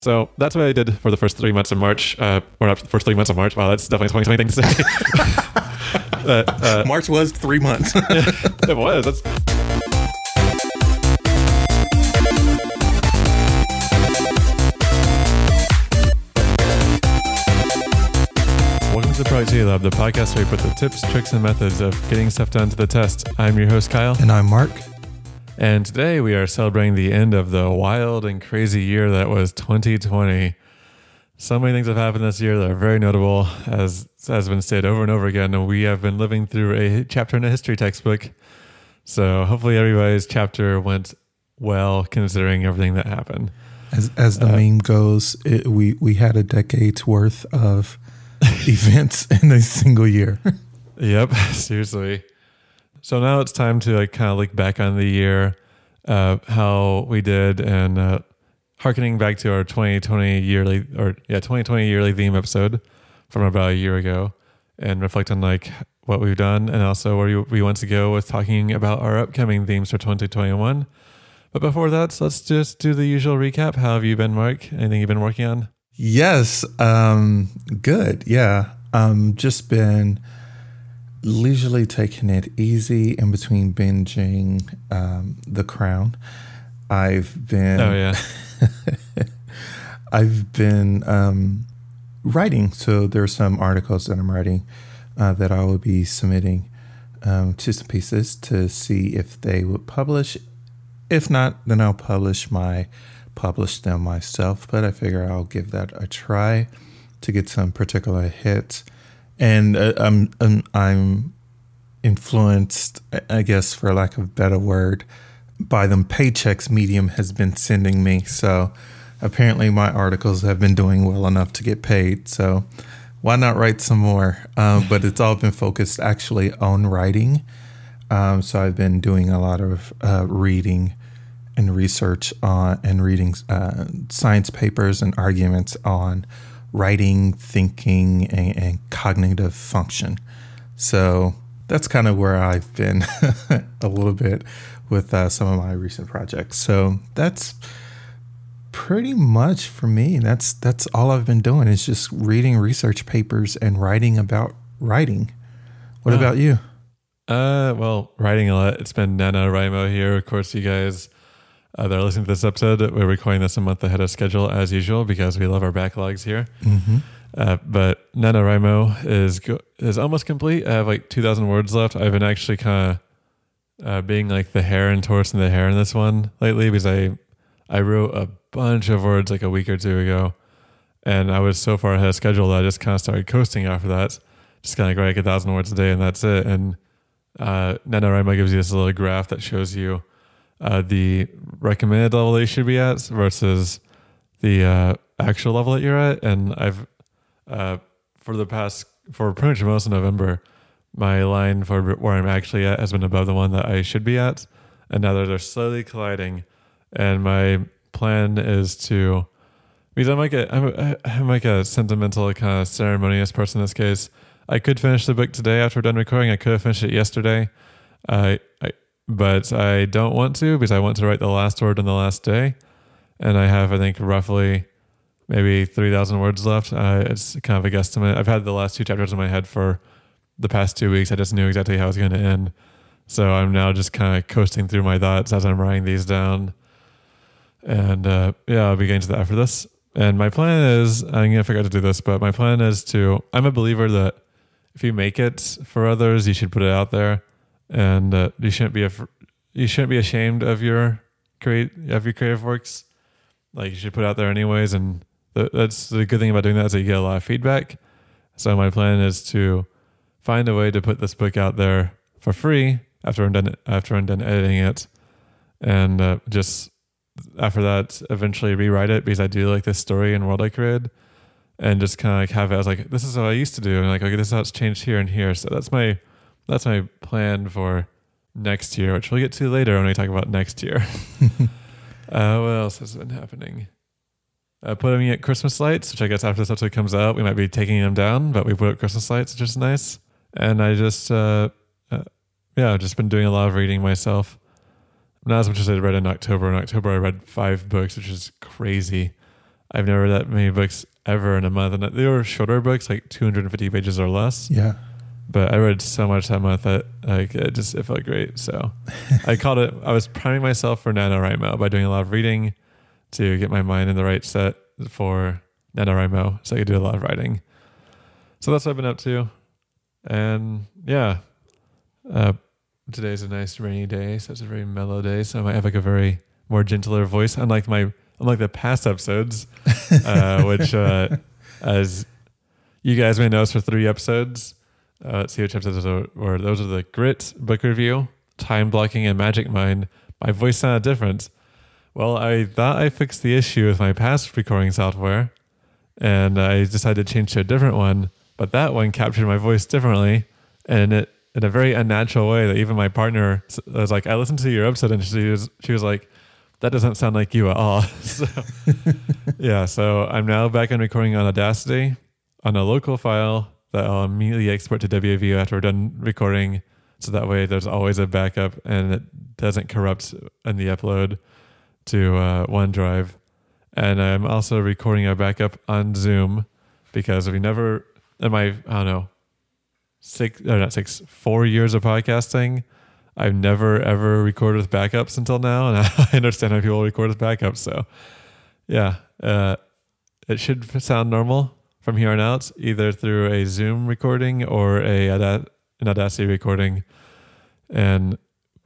So that's what I did for the first three months of March, uh, or not the first three months of March. Wow, that's definitely a 2020 thing to say. uh, uh, March was three months. it was. That's, Welcome to the Productivity Lab, the podcast where we put the tips, tricks, and methods of getting stuff done to the test. I'm your host, Kyle. and I'm Mark. And today we are celebrating the end of the wild and crazy year that was 2020. So many things have happened this year that are very notable, as has been said over and over again. And we have been living through a chapter in a history textbook. So hopefully everybody's chapter went well, considering everything that happened. As as the uh, meme goes, it, we we had a decade's worth of events in a single year. Yep, seriously. So now it's time to like kind of look back on the year, uh, how we did, and uh, harkening back to our 2020 yearly or yeah 2020 yearly theme episode from about a year ago, and reflect on like what we've done and also where we- want to go with talking about our upcoming themes for 2021. But before that, let's just do the usual recap. How have you been, Mark? Anything you've been working on? yes, um, good. Yeah, um, just been leisurely taking it easy in between binging um, The Crown. I've been Oh yeah, I've been um, writing, so there are some articles that I'm writing uh, that I will be submitting um, to some pieces to see if they would publish. If not, then I'll publish my publish them myself. But I figure I'll give that a try to get some particular hits, and uh, I'm, I'm I'm influenced, I guess, for lack of a better word, by them paychecks Medium has been sending me. So apparently my articles have been doing well enough to get paid. So why not write some more? Um, but it's all been focused actually on writing. Um, so I've been doing a lot of uh, reading and research on and reading uh, science papers and arguments on writing, thinking, and, and cognitive function. So that's kind of where I've been a little bit with uh, some of my recent projects. So that's pretty much for me. That's that's all I've been doing is just reading research papers and writing about writing. What Oh. about you? Uh, well, writing a lot. It's been NaNoWriMo here. Of course, you guys uh, that are listening to this episode, we're recording this a month ahead of schedule as usual because we love our backlogs here. Mm-hmm. Uh, but NaNoWriMo is go- is almost complete. I have like 2,000 words left. I've been actually kind of uh, being like the hare and torso and the hare in this one lately because I I wrote a bunch of words like a week or two ago, and I was so far ahead of schedule that I just kind of started coasting after that. Just kind of like write like a thousand words a day, and that's it. And uh, NaNoWriMo gives you this little graph that shows you uh, the recommended level that you should be at versus the uh, actual level that you're at. And I've uh, for the past for pretty much most of November, my line for where I'm actually at has been above the one that I should be at, and now they're slowly colliding. And my plan is to because I'm like a I'm, a, I'm like a sentimental kind of ceremonious person in this case. I could finish the book today after we're done recording. I could have finished it yesterday, I, I but I don't want to because I want to write the last word on the last day, and I have I think roughly maybe three thousand words left. Uh, it's kind of a guesstimate. I've had the last two chapters in my head for the past two weeks. I just knew exactly how it was going to end, so I'm now just kind of coasting through my thoughts as I'm writing these down. And uh, yeah, I'll be getting to that after this. And my plan is, I'm gonna forget to do this, but my plan is to. I'm a believer that if you make it for others, you should put it out there, and uh, you shouldn't be a, you shouldn't be ashamed of your create of your creative works. Like you should put out there anyways, and th- that's the good thing about doing that is that you get a lot of feedback. So my plan is to find a way to put this book out there for free after I'm done after I'm done editing it, and uh, just after that eventually rewrite it because I do like this story and world I created and just kind of like have it as like this is what I used to do and like okay this is how it's changed here and here so that's my that's my plan for next year which we'll get to later when we talk about next year uh, what else has been happening uh, putting at Christmas lights which I guess after this episode comes out we might be taking them down but we put up Christmas lights which is nice and I just uh, uh, yeah I've just been doing a lot of reading myself not as much as I read in October. In October, I read five books, which is crazy. I've never read that many books ever in a month, and they were shorter books, like 250 pages or less. Yeah. But I read so much that month that like it just it felt great. So I called it. I was priming myself for NaNoWriMo by doing a lot of reading to get my mind in the right set for NaNoWriMo, so I could do a lot of writing. So that's what I've been up to, and yeah, uh, today's a nice rainy day, so it's a very mellow day. So I might have like a very more gentler voice, unlike my unlike the past episodes, uh, which uh, as you guys may notice for three episodes. Uh, which episodes those were. Those are the Grit book review, Time Blocking, and Magic Mind. My voice sounded different. Well, I thought I fixed the issue with my past recording software, and I decided to change to a different one. But that one captured my voice differently, and it in a very unnatural way. That even my partner was like, "I listened to your episode," and she was she was like, "That doesn't sound like you at all." so, yeah, so I'm now back on recording on Audacity on a local file that I'll immediately export to WAV after we're done recording. So that way there's always a backup and it doesn't corrupt in the upload to uh, OneDrive. And I'm also recording a backup on Zoom because if we never, in my, I don't know, six, or not six, four years of podcasting, I've never ever recorded with backups until now. And I understand how people record with backups. So yeah, uh, it should sound normal from here on out, either through a Zoom recording or a an Audacity recording, and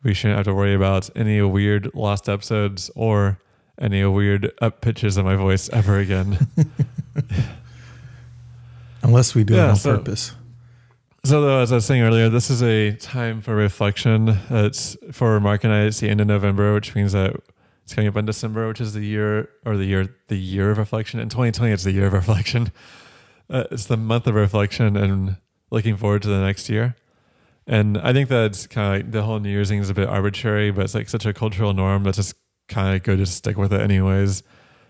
we shouldn't have to worry about any weird lost episodes or any weird up pitches of my voice ever again. Unless we do yeah, it on so, purpose. So, though, as I was saying earlier, this is a time for reflection. It's for Mark and I. It's the end of November, which means that it's coming up in December, which is the year or the year the year of reflection. In 2020, it's the year of reflection. Uh, it's the month of reflection and looking forward to the next year. And I think that's kind of like the whole New Year's thing is a bit arbitrary, but it's like such a cultural norm that's just kind of good to stick with it anyways.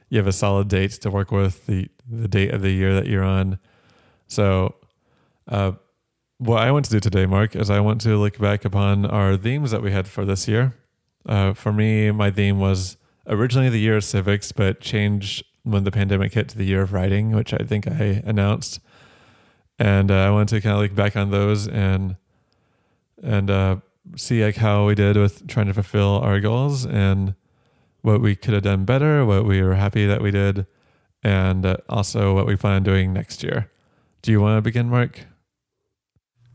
You have a solid date to work with the the date of the year that you're on. So, uh, what I want to do today, Mark, is I want to look back upon our themes that we had for this year. Uh, for me, my theme was originally the year of civics, but changed when the pandemic hit to the year of writing, which I think I announced. And uh, I wanted to kind of look back on those and and uh, see like how we did with trying to fulfill our goals and what we could have done better, what we were happy that we did, and uh, also what we plan on doing next year. Do you want to begin, Mark?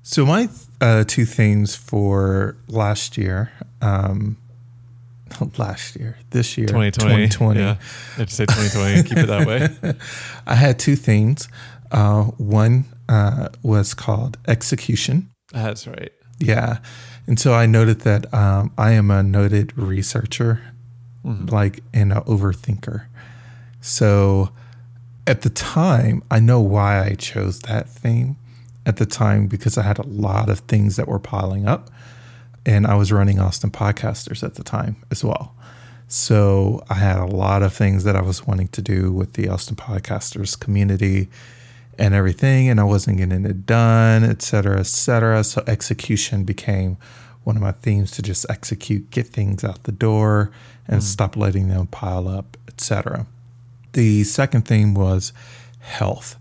So my uh, two themes for last year um, last year, this year, 2020. 2020. Yeah, I have to say 2020. keep it that way. I had two themes. Uh, one uh, was called execution. That's right. Yeah. And so I noted that um, I am a noted researcher, mm-hmm. like, and an overthinker. So at the time, I know why I chose that theme at the time because I had a lot of things that were piling up and I was running Austin Podcasters at the time as well. So I had a lot of things that I was wanting to do with the Austin Podcasters community and everything, and I wasn't getting it done, et cetera, et cetera. So execution became one of my themes to just execute, get things out the door, and mm. stop letting them pile up, et cetera. The second theme was health.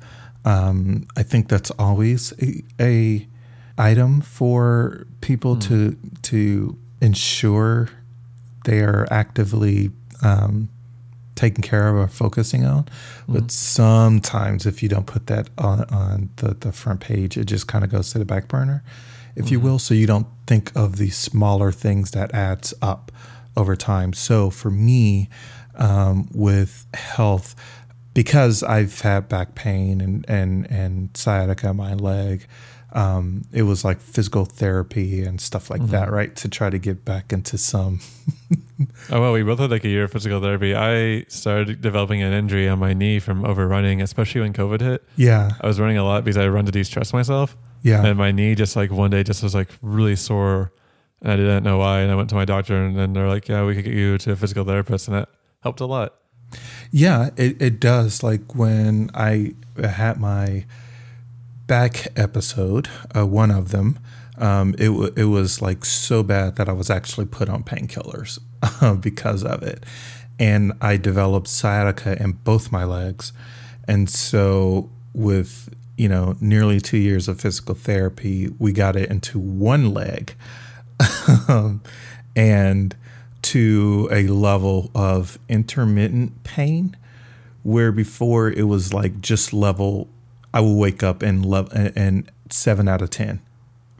Um, I think that's always a, a item for people mm. to to ensure they are actively um, taking care of or focusing on. mm But sometimes, if you don't put that on on the, the front page, it just kind of goes to the back burner, if mm you will. So you don't think of the smaller things that adds up over time. So for me, um, with health, because I've had back pain and and and sciatica in my leg um, it was like physical therapy and stuff like mm-hmm. that, right? To try to get back into some. oh well, we both had like a year of physical therapy. I started developing an injury on my knee from overrunning, especially when COVID hit. Yeah, I was running a lot because I run to de-stress myself. Yeah, and my knee just like one day just was like really sore, and I didn't know why. And I went to my doctor, and then they're like, "Yeah, we could get you to a physical therapist," and that helped a lot. Yeah, it, it does. Like when I had my back episode, uh, one of them, um, it it was like so bad that I was actually put on painkillers because of it, and I developed sciatica in both my legs. And so, with you know nearly two years of physical therapy, we got it into one leg, and to a level of intermittent pain, where before it was like just level. I will wake up and love and seven out of ten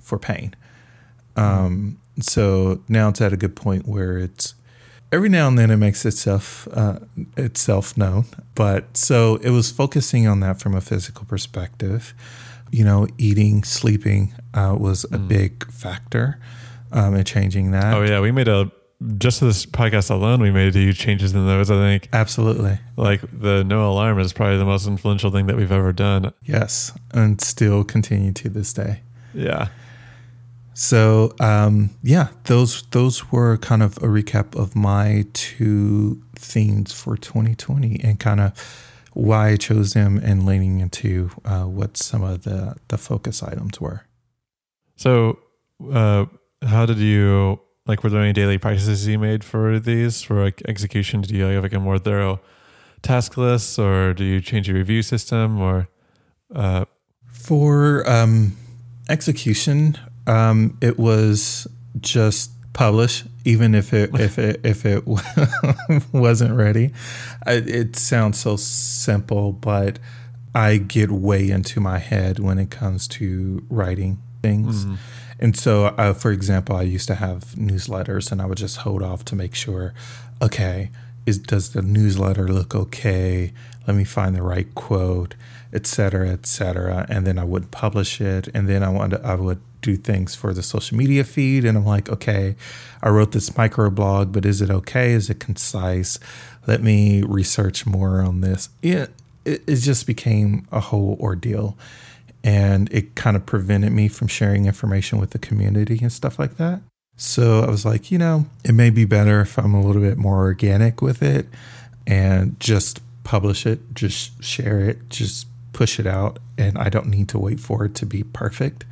for pain. Um, so now it's at a good point where it's every now and then it makes itself uh, itself known. But so it was focusing on that from a physical perspective. You know, eating, sleeping uh, was a Mm. big factor um, in changing that. Oh yeah, we made a just this podcast alone. We made a huge changes in those. I think Absolutely, like the no alarm is probably the most influential thing that we've ever done. yes, and still continue to this day. Yeah. So um, yeah, those those were kind of a recap of my two themes for 2020 and kind of why I chose them and leaning into uh, what some of the the focus items were. So, uh, how did you like? Were there any daily practices you made for these for like execution? Did you have like a more thorough task list, or do you change your review system, or uh, For um, execution, um, it was just publish, even if it if it if it wasn't ready. I, it sounds so simple, but I get way into my head when it comes to writing things. And so, uh, for example, I used to have newsletters, and I would just hold off to make sure, okay, is does the newsletter look okay? Let me find the right quote, et cetera, et cetera, and then I would publish it, and then I wanted I would do things for the social media feed, and I'm like, okay, I wrote this microblog, but is it okay? Is it concise? Let me research more on this. It it, it just became a whole ordeal and it kind of prevented me from sharing information with the community and stuff like that. So I was like, you know, it may be better if I'm a little bit more organic with it and just publish it, just share it, just push it out. And I don't need to wait for it to be perfect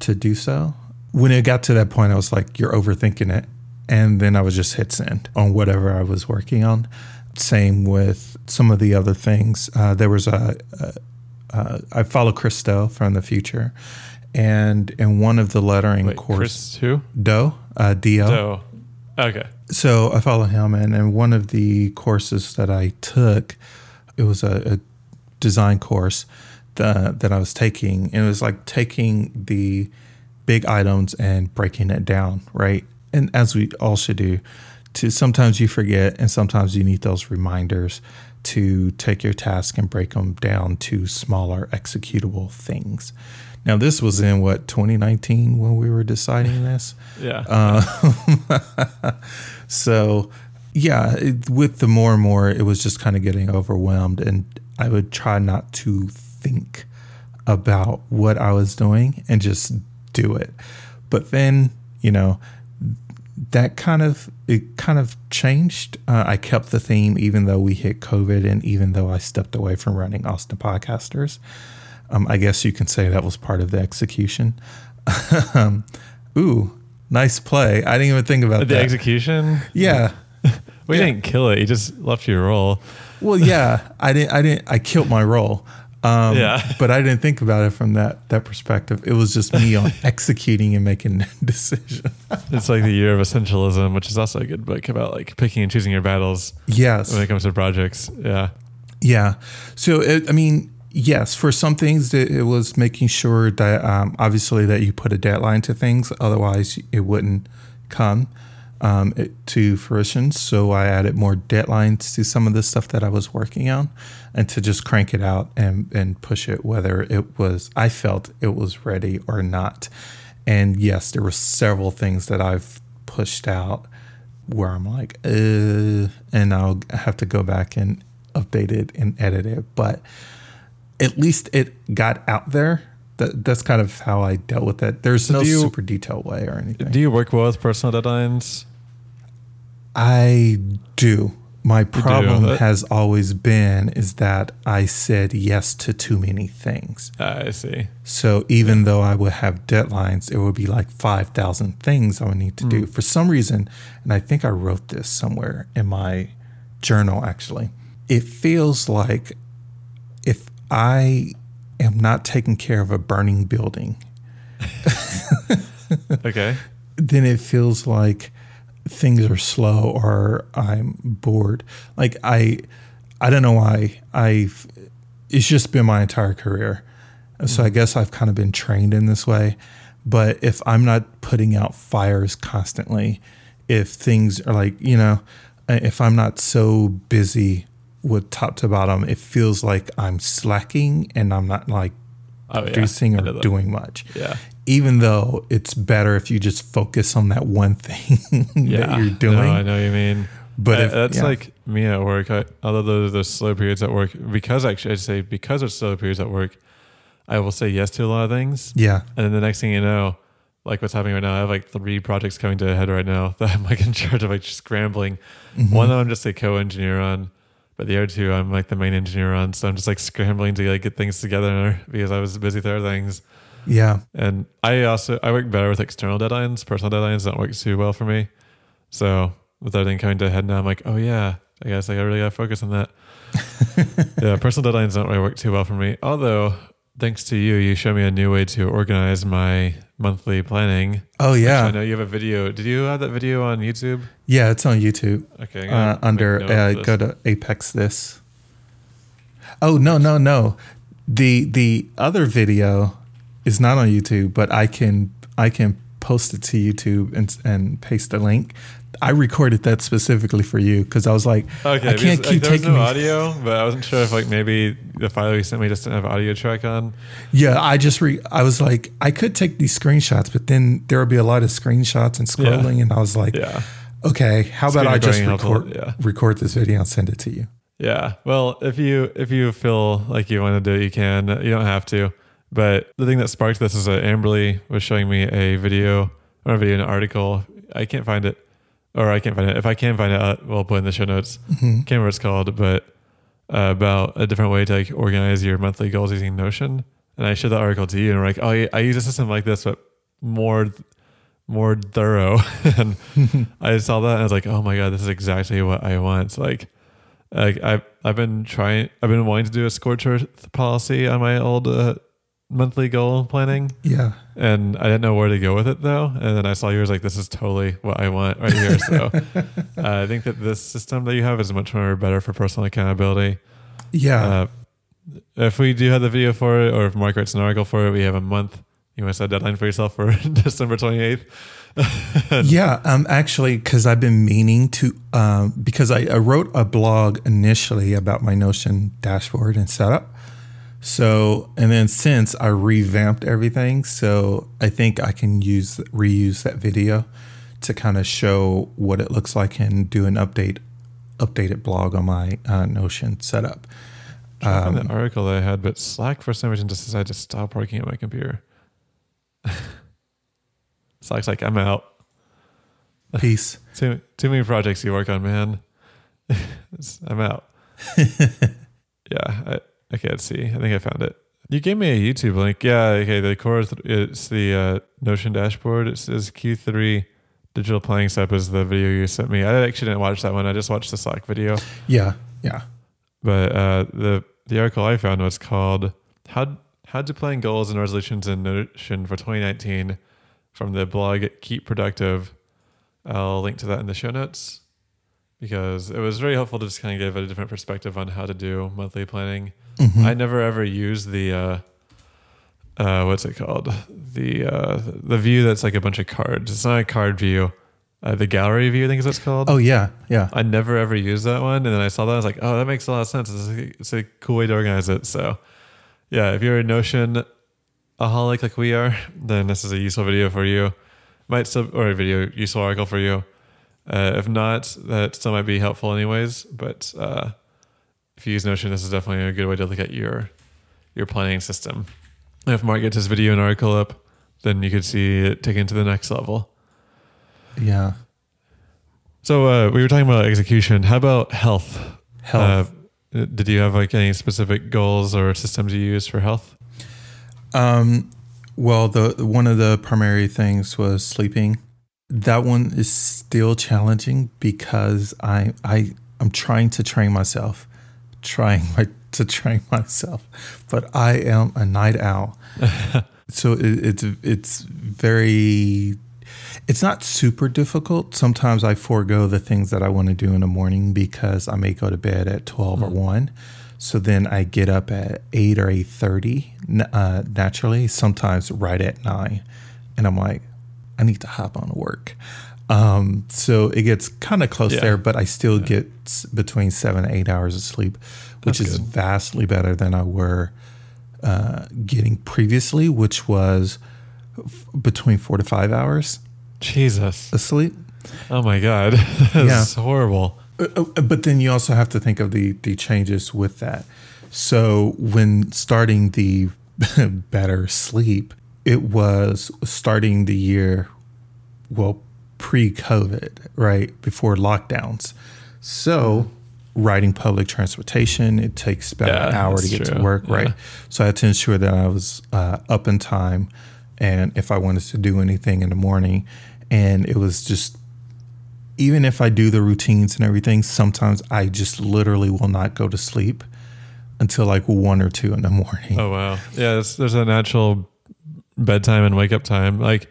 to do so. When it got to that point, I was like, you're overthinking it. And then I was just hit send on whatever I was working on. Same with some of the other things. Uh, there was a, a uh, I follow Chris Do from the Futur, and in one of the lettering wait, course, Chris who? Doe, uh, Do. Okay. So I follow him, and in one of the courses that I took, it was a, a design course that, that I was taking, and it was like taking the big items and breaking it down, right? And as we all should do, to sometimes you forget, and sometimes you need those reminders to take your task and break them down to smaller executable things. Now, this was in what 2019 when we were deciding this. Yeah. Uh, so, yeah, it, with the more and more, it was just kind of getting overwhelmed, and I would try not to think about what I was doing and just do it. But then, you know, that kind of it kind of changed. Uh, I kept the theme even though we hit COVID, and even though I stepped away from running Austin Podcasters. Um, I guess you can say that was part of the execution. um, ooh, nice play. I didn't even think about that. the that. execution. yeah. We Yeah. didn't kill it. You just left your role. Well, yeah. I didn't. I didn't. I killed my role. Um, Yeah. But I didn't think about it from that that perspective. It was just me on executing and making decisions. It's like the year of essentialism, which is also a good book about like picking and choosing your battles yes. when it comes to projects. Yeah. Yeah. So, it, I mean, yes, for some things, it was making sure that um, obviously that you put a deadline to things, otherwise it wouldn't come um, it, to fruition. So I added more deadlines to some of the stuff that I was working on, and to just crank it out and and push it, whether it was I felt it was ready or not. And yes, there were several things that I've pushed out where I'm like, uh, and I'll have to go back and update it and edit it. But at least it got out there. That, that's kind of how I dealt with it. There's no you- super detailed way or anything. Do you work well with personal deadlines? I do. My problem That- has always been is that I said yes to too many things. Ah, I see. So even though I would have deadlines, it would be like 5,000 things I would need to do. For some reason, and I think I wrote this somewhere in my journal actually. It feels like if I am not taking care of a burning building, Okay. then it feels like things are slow or I'm bored. Like I, I don't know why I've. It's just been my entire career, so I mm-hmm. guess I've kind of been trained in this way. But if I'm not putting out fires constantly, if things are like you know, uh, if I'm not so busy with top to bottom, it feels like I'm slacking and I'm not like Oh yeah. producing I or doing much Yeah. Even though it's better if you just focus on that one thing Yeah. that you're doing. No, I know what you mean. But Uh, if, that's yeah. like me at work. I, although those are the slow periods at work, because actually I'd say because of slow periods at work, I will say yes to a lot of things, yeah, and then the next thing you know, like what's happening right now, I have like three projects coming to a head right now that I'm like in charge of like scrambling. Mm-hmm. One that I'm just a co-engineer on, but the other two I'm like the main engineer on. So I'm just like scrambling to like get things together because I was busy with other things. Yeah, And I also I work better with external deadlines. Personal deadlines don't work too well for me. So with everything coming to head now, I'm like, oh yeah, I guess I really gotta focus on that. yeah, personal deadlines don't really work too well for me. Although thanks to you, you showed me a new way to organize my monthly planning. oh yeah, I know you have a video. Did you have that video on YouTube? yeah. It's on YouTube Okay, uh, under make note of uh, go to Apex this. Oh no no no, the the other video is not on YouTube, but I can I can post it to YouTube and and paste the link. I recorded that specifically for you because I was like, Okay, I can't because, keep like, there was taking no audio, but I wasn't sure if like maybe the file you sent me just didn't have audio track on. Yeah, I just re- I was like, I could take these screenshots, but then there would be a lot of screenshots and scrolling, and I was like, Yeah. okay, how about I just record yeah. record this video and send it to you? Yeah. Well, if you if you feel like you want to do it, you can. You don't have to. But the thing that sparked this is that Amberly was showing me a video or a video, an article. I can't find it, or I can't find it. If I can find it, uh, we'll put in the show notes. Can't remember what it's called, but uh, about a different way to like organize your monthly goals using Notion. And I showed the article to you, and we're like, oh, yeah, I use a system like this, but more more thorough. and I saw that and I was like, oh my god, this is exactly what I want. So Like, like I've I've been trying, I've been wanting to do a scorched earth policy on my old uh, monthly goal planning, Yeah, and I didn't know where to go with it though. And then I saw yours, like, this is totally what I want right here. So uh, I think that this system that you have is much more better for personal accountability. yeah, Uh, if we do have the video for it, or if Mark writes an article for it, we have a month. You want to set a deadline for yourself for December twenty eighth. yeah. Um, actually, because I've been meaning to, um, because I, I wrote a blog initially about my Notion dashboard and setup. So, and then since I revamped everything, so I think I can use reuse that video to kind of show what it looks like and do an update updated blog on my uh, Notion setup. Um, the article that I had, but Slack for some reason just decided to stop working at my computer. Slack's like, I'm out. Peace. Too too many projects you work on, man. I'm out. yeah, I, I can't see. I think I found it. You gave me a YouTube link. Yeah, okay. The core, th- it's the uh, Notion dashboard. It says Q3 digital planning step is the video you sent me. I actually didn't watch that one. I just watched the Slack video. Yeah, yeah, But uh, the the article I found was called "How How to Plan Goals and Resolutions in Notion for 2019" from the blog Keep Productive. I'll link to that in the show notes because it was very helpful to just kind of give a different perspective on how to do monthly planning. Mhm. I never ever used the uh, uh, what's it called the uh, the view that's like a bunch of cards. It's not a card view. Uh, the gallery view, I think is what it's called. Oh yeah, yeah, I never ever used that one, and then I saw that I was like, oh, that makes a lot of sense. It's a, it's a cool way to organize it. So, yeah, if you're a Notion aholic like we are, then this is a useful video for you. Might still or a video useful article for you. Uh, if not, that still might be helpful anyways. But uh, if you use Notion, this is definitely a good way to look at your your planning system. And if Mark gets his video and article up, then you could see it taken to the next level. yeah. So uh, we were talking about execution. How about health? Health. Uh, did you have like any specific goals or systems you use for health? Um, well, the one of the primary things was sleeping. That one is still challenging because I I I'm trying to train myself, trying my, to train myself, but I am a night owl. so it, it's it's very it's not super difficult. Sometimes I forego the things that I want to do in the morning because I may go to bed at 12 mm. or 1. So then I get up at 8 or 8.30 uh, naturally, sometimes right at 9. And I'm like, I need to hop on to work. Um, so it gets kind of close yeah. there, but I still yeah. get between seven and eight hours of sleep, which That's is good. vastly better than I were uh, getting previously, which was f- between four to five hours. Jesus. Asleep. Oh my God. That's yeah. horrible. Uh, uh, but then you also have to think of the, the changes with that. So when starting the better sleep, it was starting the year, well, pre COVID, right? Before lockdowns. So riding public transportation, it takes about yeah, an hour to get true. to work, right? Yeah. So I had to ensure that I was uh, up in time and if I wanted to do anything in the morning. And it was just, even if I do the routines and everything, sometimes I just literally will not go to sleep until like one or two in the morning. Oh, wow. Yeah, there's, there's a natural bedtime and wake up time. Like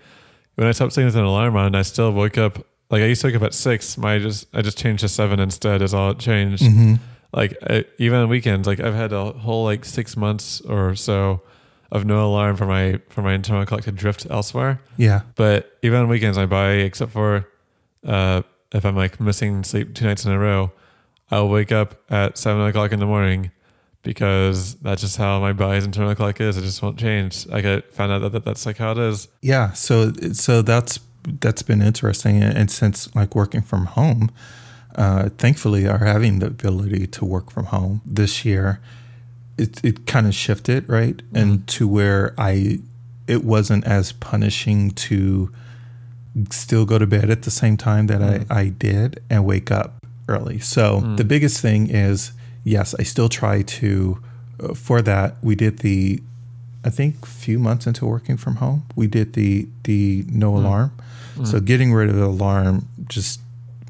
when I stopped setting with an alarm on, I still woke up. Like I used to wake up at six. My just I just changed to seven instead. Is all it changed. Mm-hmm. Like I, even on weekends, like I've had a whole like six months or so of no alarm for my for my internal clock to drift elsewhere. Yeah. But even on weekends, I buy except for uh, if I'm like missing sleep two nights in a row, I'll wake up at seven o'clock in the morning because that's just how my body's internal clock is. It just won't change. I get found out that, that that's like how it is. Yeah. So so that's that's been interesting, and since like working from home, uh, thankfully, are having the ability to work from home this year it it kind of shifted right mm-hmm. and to where I it wasn't as punishing to still go to bed at the same time that mm-hmm. I, I did and wake up early. So mm-hmm. the biggest thing is yes, I still try to uh, for that we did the I think few months into working from home, we did the the no mm. alarm. Mm. So getting rid of the alarm just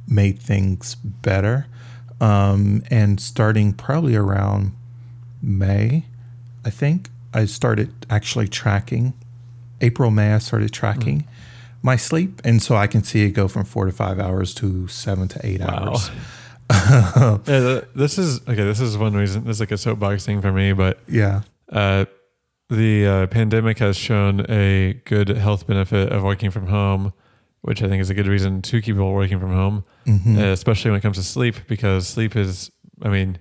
made things better. Um, and starting probably around May, I think, I started actually tracking. April, May, I started tracking mm. my sleep. And so I can see it go from four to five hours to seven to eight wow. hours. yeah, this is okay. This is one reason. This is like a soapbox thing for me, but yeah, uh, the uh, pandemic has shown a good health benefit of working from home, which I think is a good reason to keep people working from home, mm-hmm. uh, especially when it comes to sleep, because sleep is, I mean,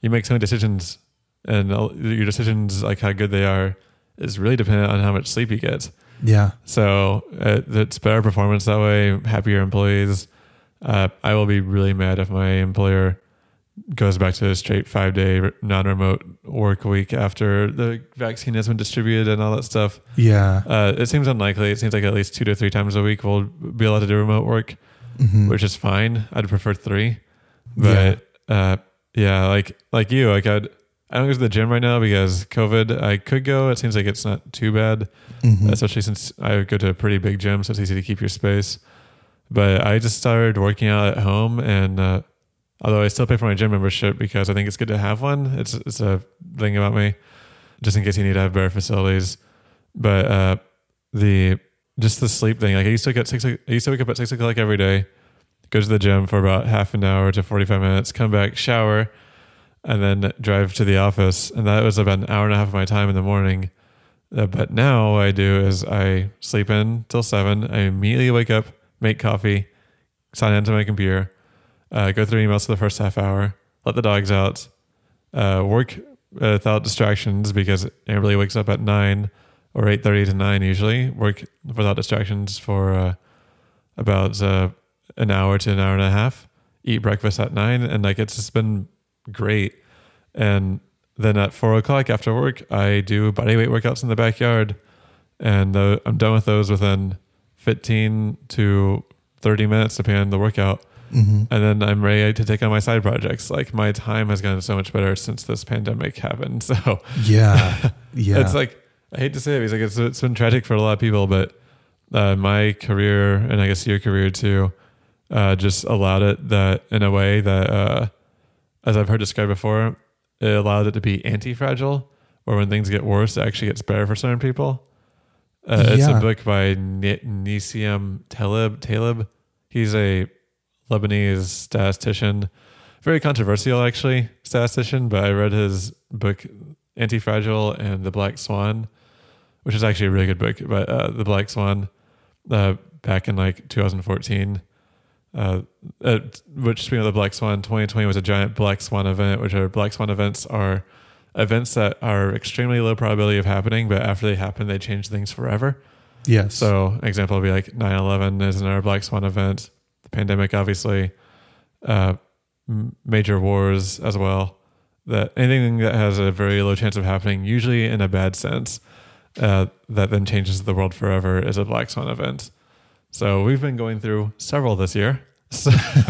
you make so many decisions and your decisions, like how good they are, is really dependent on how much sleep you get. Yeah. So uh, it's better performance that way, happier employees. Uh, I will be really mad if my employer goes back to a straight five day non remote work week after the vaccine has been distributed and all that stuff. Yeah. Uh, it seems unlikely. It seems like at least two to three times a week we'll be allowed to do remote work, mm-hmm. which is fine. I'd prefer three. But yeah. Uh, yeah, like like you, like I'd I don't go to the gym right now because COVID. I could go. It seems like it's not too bad, mm-hmm. especially since I go to a pretty big gym, so it's easy to keep your space. But I just started working out at home, and uh, although I still pay for my gym membership because I think it's good to have one. It's it's a thing about me, just in case you need to have better facilities. But uh, the just the sleep thing. Like I used to get six. I used to wake up at six o'clock every day, go to the gym for about half an hour to forty five minutes, come back, shower and then drive to the office. And that was about an hour and a half of my time in the morning. Uh, but now what I do is I sleep in till seven. I immediately wake up, make coffee, sign into my computer, uh, go through emails for the first half hour, let the dogs out, uh, work without distractions because everybody wakes up at nine or eight thirty to nine usually. Work without distractions for uh, about uh, an hour to an hour and a half. Eat breakfast at nine, and like it's just been great. And then at four o'clock after work, I do body weight workouts in the backyard, and uh, I'm done with those within 15 to 30 minutes, depending on the workout. Mm-hmm. And then I'm ready to take on my side projects. Like my time has gotten so much better since this pandemic happened. So yeah, yeah, it's like I hate to say it because like it's, it's been tragic for a lot of people, but uh, my career and I guess your career too uh, just allowed it that in a way that, uh, as I've heard described before, it allowed it to be anti-fragile, or when things get worse, it actually gets better for certain people. Uh, It's Yeah. a book by Ni- Nassim Taleb. Taleb. He's a Lebanese statistician, very controversial actually statistician. But I read his book Anti-Fragile and The Black Swan, which is actually a really good book. But uh, The Black Swan, uh, back in like 2014. Uh, uh, which speaking of the Black Swan, 2020 was a giant Black Swan event, which are Black Swan events are events that are extremely low probability of happening, but after they happen, they change things forever. Yes. So, an example would be like 9 11 is another Black Swan event, the pandemic, obviously, uh, m- major wars as well. That anything that has a very low chance of happening, usually in a bad sense, uh, that then changes the world forever is a Black Swan event. So, we've been going through several this year. So,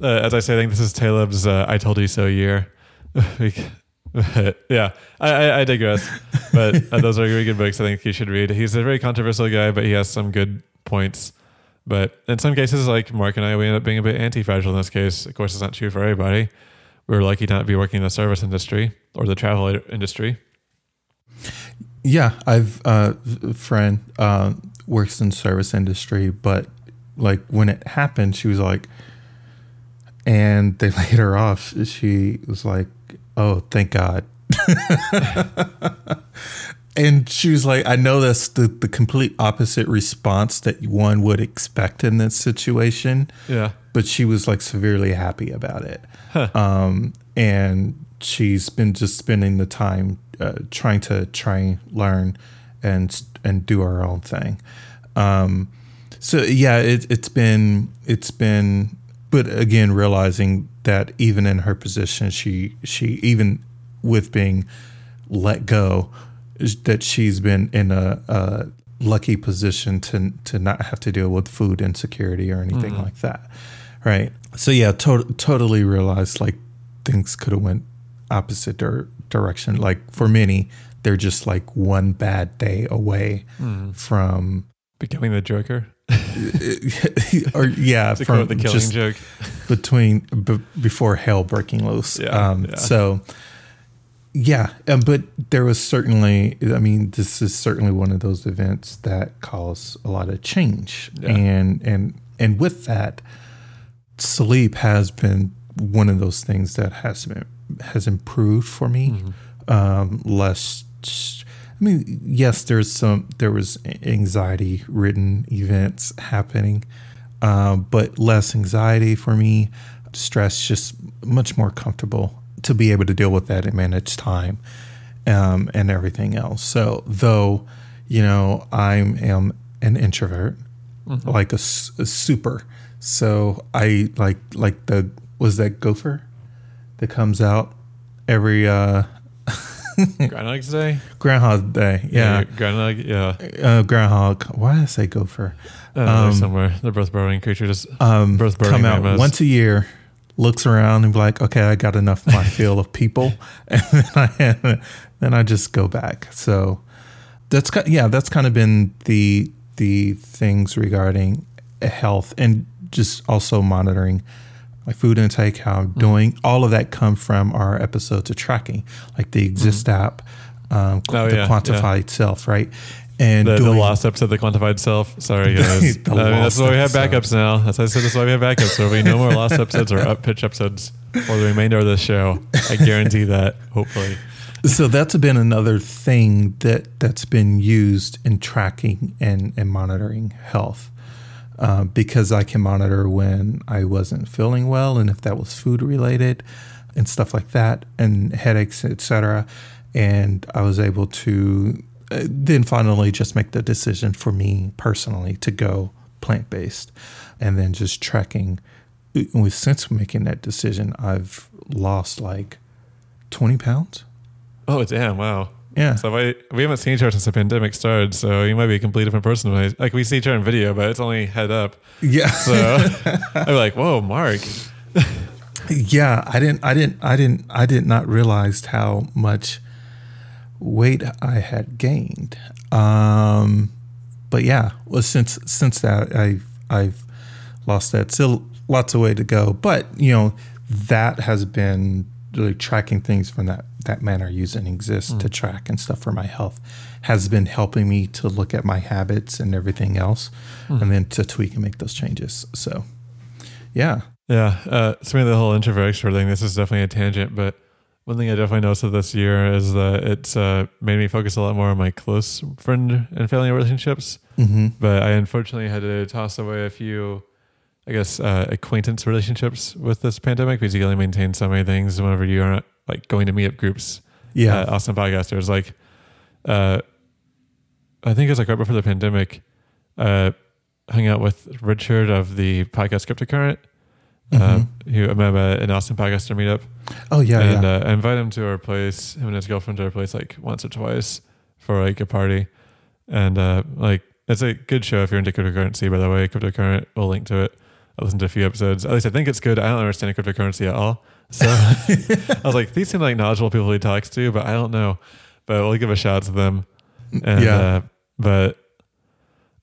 uh, as I say, I think this is Taleb's uh, I Told You So year. Yeah, I, I, digress. But uh, those are really good books I think you should read. He's a very controversial guy, but he has some good points. But in some cases, like Mark and I, we end up being a bit anti fragile in this case. Of course, it's not true for everybody. We're lucky not to not be working in the service industry or the travel industry. Yeah, I've uh, a friend uh, works in service industry, but like when it happened, she was like, and they laid her off. She was like, "Oh, thank God." and she was like, "I know that's the the complete opposite response that one would expect in this situation." Yeah. but she was like severely happy about it. Um, and she's been just spending the time uh, trying to try learn and and do her own thing. Um, so yeah, it, it's been it's been, but again, realizing that even in her position, she she even with being let go, that she's been in a, a lucky position to to not have to deal with food insecurity or anything mm-hmm. like that, right? So yeah, to- totally realized like things could have went opposite dir- direction. Like for many, they're just like one bad day away mm-hmm. from, Becoming the Joker. or yeah, To from the killing just joke. between b- before hell breaking loose. Yeah, um, yeah. So, yeah, um, but there was certainly. I mean, this is certainly one of those events that cause a lot of change, Yeah. and and and with that, sleep has been one of those things that has been has improved for me. Mm-hmm. Um, less. I mean, yes, there's some. There was anxiety ridden events happening, um, but less anxiety for me. Stress, just much more comfortable to be able to deal with that and manage time um, and everything else. So, though, you know, I am an introvert, like a super. So I like like the was that gopher that comes out every uh, Groundhog's Day? Groundhog Day. Yeah, Groundhog, yeah. uh, groundhog. Why did I say gopher? I don't know, they're somewhere. They're both burrowing creatures. um, Both burning come out mammoths. once a year, looks around and be like, okay, I got enough of my fill of people, and then I then I just go back. So that's yeah, that's kind of been the the things regarding health and just also monitoring my food intake, how I'm mm. doing. All of that come from our episodes of tracking, like the Exist mm. app, um, Oh, the yeah, Quantified Self, right? And The, the doing lost episode, the quantified self. Sorry, guys. I mean, uh, that's why we have episode. backups now. That's why I said that's why we have backups. So we no more lost episodes or up pitch episodes for the remainder of the show. I guarantee that. Hopefully, so that's been another thing that that's been used in tracking and, and monitoring health uh, because I can monitor when I wasn't feeling well and if that was food related and stuff like that and headaches etc and I was able to uh, then finally just make the decision for me personally to go plant based and then just tracking. With since making that decision I've lost like 20 pounds. Oh damn, wow. Yeah So I, we haven't seen each other since the pandemic started. So you might be a completely different person. when I- Like we see each other in video, but it's only head up. yeah So I'm like, whoa, Mark. yeah i didn't i didn't i didn't i did not realize how much weight i had gained um but yeah well since since that I've I've lost that. Still lots of way to go, but you know that has been really tracking things from that that manner use and exist to track and stuff for my health has been helping me to look at my habits and everything else, and then to tweak and make those changes. So, yeah, Yeah. Uh, so maybe the whole introvert extrovert thing, this is definitely a tangent, but one thing I definitely noticed this year is that it's uh, made me focus a lot more on my close friend and family relationships. mm-hmm. But I unfortunately had to toss away a few, I guess, uh, acquaintance relationships with this pandemic because you can only maintain so many things whenever you aren't like going to meetup groups. yeah, Uh, Austin podcasters. Like, uh, I think it was like right before the pandemic, uh, hung out with Richard of the podcast Cryptocurrent. Uh, Mhm. who I met at an Austin podcaster meetup, oh yeah, and yeah, uh, I invited him to our place. Him and his girlfriend to our place like once or twice for like a party, and uh, like it's a good show if you're into cryptocurrency. By the way, cryptocurrent. We'll link to it. I listened to a few episodes. At least I think it's good. I don't understand cryptocurrency at all. So I was like, these seem like knowledgeable people he talks to, but I don't know. But we'll give a shout out to them. And, Yeah. Uh, but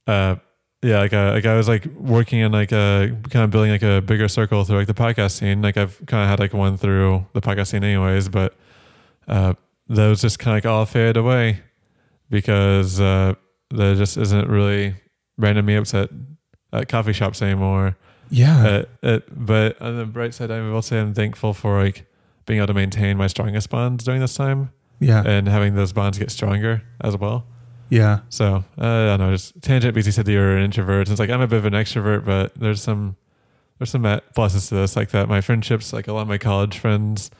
uh, yeah, like, uh, like I was like working in like a kind of building like a bigger circle through like the podcast scene. Like I've kind of had like one through the podcast scene anyways, but uh, those just kind of like all faded away because uh, there just isn't really random meetups at, at coffee shops anymore. Yeah, Uh, uh, but on the bright side, I will say I'm thankful for like being able to maintain my strongest bonds during this time yeah, and having those bonds get stronger as well. yeah, So uh, I don't know, just tangent because you said that you're an introvert. And it's like I'm a bit of an extrovert, but there's some there's some pluses to this, like that. My friendships, like a lot of my college friends,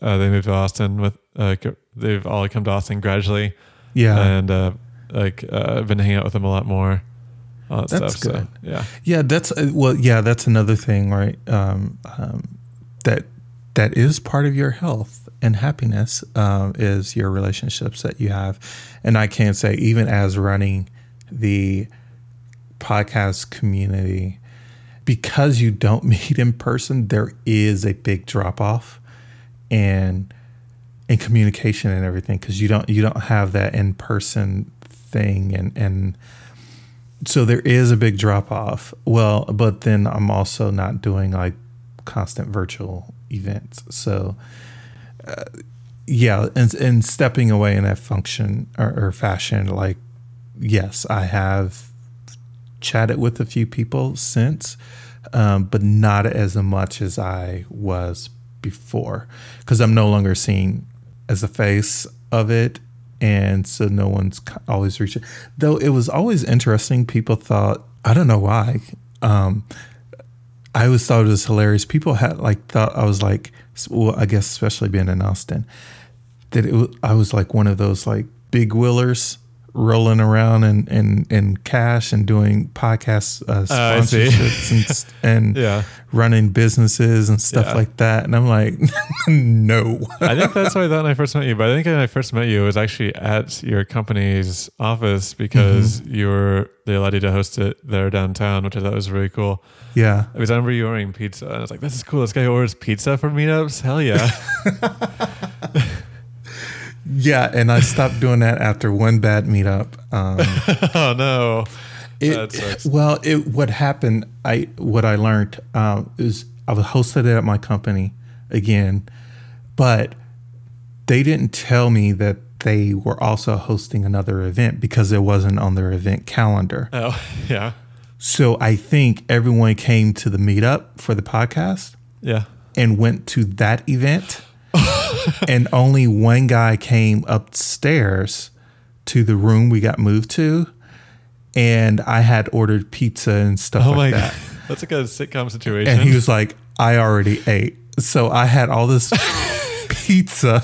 uh, they moved to Austin with. Uh, they've all come to Austin gradually, yeah. and uh, like uh, I've been hanging out with them a lot more. That That's stuff. good. So yeah, Yeah, that's uh, well. Yeah, that's another thing, right? Um, um, that that is part of your health and happiness um, is your relationships that you have, and I can't say even as running the podcast community, because you don't meet in person, there is a big drop off, and in communication and everything because you don't you don't have that in person thing and and so there is a big drop off. Well, but then I'm also not doing like constant virtual events. So, uh, yeah, and, and stepping away in that function or, or fashion, like, yes, I have chatted with a few people since, um, but not as much as I was before because I'm no longer seen as a face of it and so no one's always reaching. Though it was always interesting. People thought I don't know why. Um, I always thought it was hilarious. People had like thought I was like, well, I guess especially being in Austin, that it was, I was like one of those like big willers rolling around in, in, in cash and doing podcast uh, Oh, sponsorships and, and yeah. running businesses and stuff Yeah. like that. And I'm like, no. I think that's what I thought when I first met you. But I think when I first met you, it was actually at your company's office because Mm-hmm. you were they allowed you to host it there downtown, which I thought was really cool. yeah. Because I remember you ordering pizza, and I was like, "This is cool. This guy orders pizza for meetups. Hell yeah!" Yeah. And I stopped doing that after one bad meetup. Um, oh no, It, That sucks. Well, it what happened. I what I learned um, is I was hosted it at my company again, but they didn't tell me that they were also hosting another event because it wasn't on their event calendar. oh yeah, So I think everyone came to the meetup for the podcast yeah. and went to that event, and only one guy came upstairs to the room we got moved to, and I had ordered pizza and stuff Oh my like god, that, that's like a sitcom situation. and he was like, "I already ate," so I had all this pizza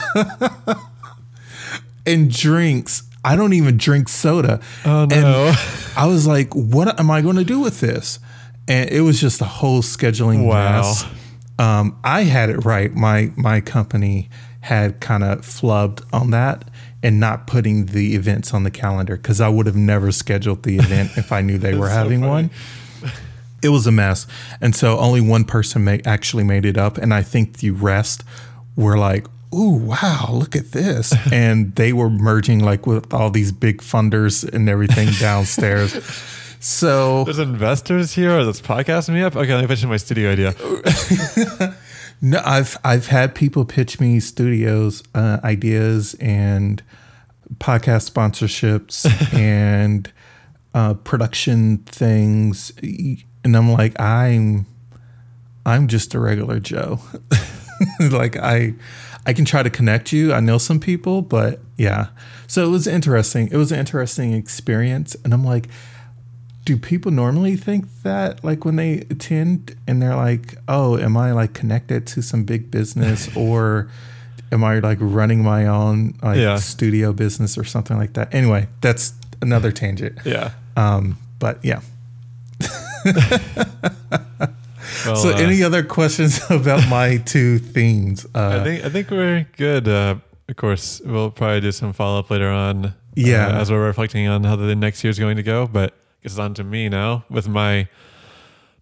and drinks. I don't even drink soda. oh And no, I was like, what am I going to do with this? And it was just a whole scheduling Wow. mess. Um, I had it right. My my company had kind of flubbed on that and not putting the events on the calendar because I would have never scheduled the event if I knew they were so having funny. one. It was a mess, and so only one person actually made it up, and I think the rest were like, "Ooh, wow, look at this!" and they were merging like with all these big funders and everything downstairs. so There's investors here. Or this podcast me up. Okay, let me pitch my studio idea. No, I've I've had people pitch me studios uh, ideas and podcast sponsorships and uh, production things, and I'm like, I'm I'm just a regular Joe. like I I can try to connect you. I know some people, but yeah. So it was interesting. It was an interesting experience, and I'm like, do people normally think that like when they attend and they're like, oh, am I like connected to some big business or am I like running my own like Yeah. studio business or something like that? Anyway, that's another tangent. Yeah. Um, but yeah. Well, so uh, any other questions about my two themes? Uh, I think I think we're good. Uh, of course, we'll probably do some follow up later on. Yeah. uh, as we're reflecting on how the next year is going to go. But it's on to me now with my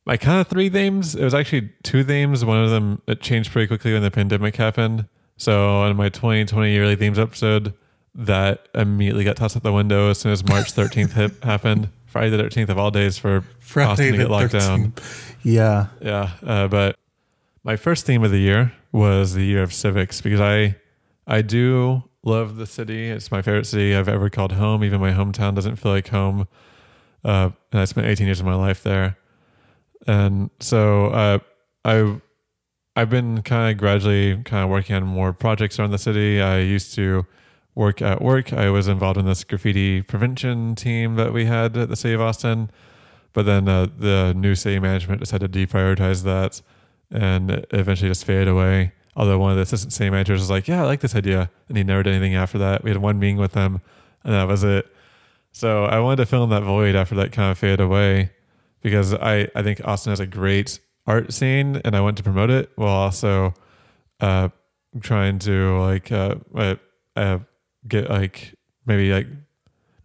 my kind of three themes. It was actually two themes. One of them it changed pretty quickly when the pandemic happened. So on my 2020 yearly themes episode, that immediately got tossed out the window as soon as March 13th hit, happened. Friday the 13th of all days for Friday Austin to get locked down. Yeah. Yeah, uh, but my first theme of the year was the year of civics because I I do love the city. It's my favorite city I've ever called home. Even my hometown doesn't feel like home. Uh, and I spent 18 years of my life there, and so uh, I I've been kind of gradually kind of working on more projects around the city. I used to work at work. I was involved in this graffiti prevention team that we had at the city of Austin. But then uh, the new city management decided to deprioritize that and eventually just faded away. Although one of the assistant city managers was like, Yeah, I like this idea. And he never did anything after that. We had one meeting with them and that was it. So I wanted to fill in that void after that kind of faded away because I, I think Austin has a great art scene and I want to promote it while also uh, trying to like uh, uh, uh, get like maybe like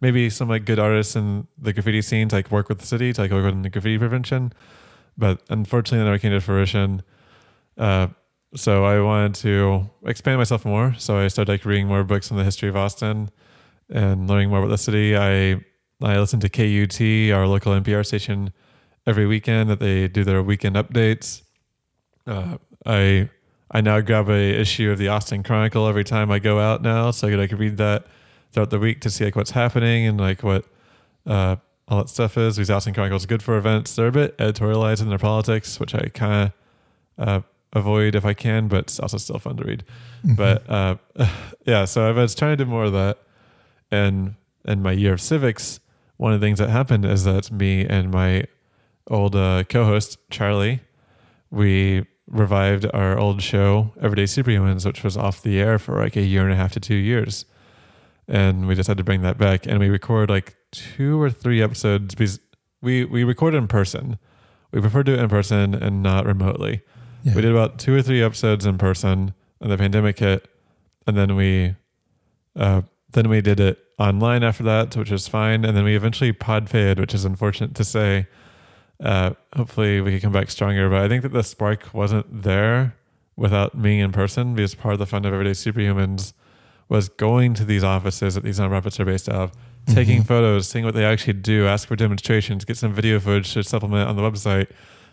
maybe some like good artists in the graffiti scenes like work with the city to like work on the graffiti prevention. But unfortunately that never came to fruition. Uh, so i wanted to expand myself more. So i started like reading more books on the history of austin and learning more about the city i i listen to kut our local npr station every weekend that they do their weekend updates uh, i i now grab a issue of the austin chronicle every time i go out now so that i could read that throughout the week to see like what's happening and like what uh, all that stuff is. Because Austin Chronicle is good for events. They're a bit editorialized in their politics, which I kind of uh, avoid if I can, but it's also still fun to read. But uh, yeah, so I was trying to do more of that. And in my year of civics, one of the things that happened is that me and my old uh, co-host Charlie, we revived our old show Everyday Superhumans, which was off the air for like a year and a half to two years. And we decided to bring that back. And we record like two or three episodes because we we record in person. We prefer to do it in person and not remotely. Yeah. we did about two or three episodes in person and the pandemic hit and then we uh then we did it online after that which was fine and then we eventually pod faded which is unfortunate to say uh hopefully we could come back stronger but i think that the spark wasn't there without me in person because part of the fun of everyday superhumans was going to these offices that these nonprofits are based out of, taking Mhm. photos, seeing what they actually do, ask for demonstrations, get some video footage to supplement on the website.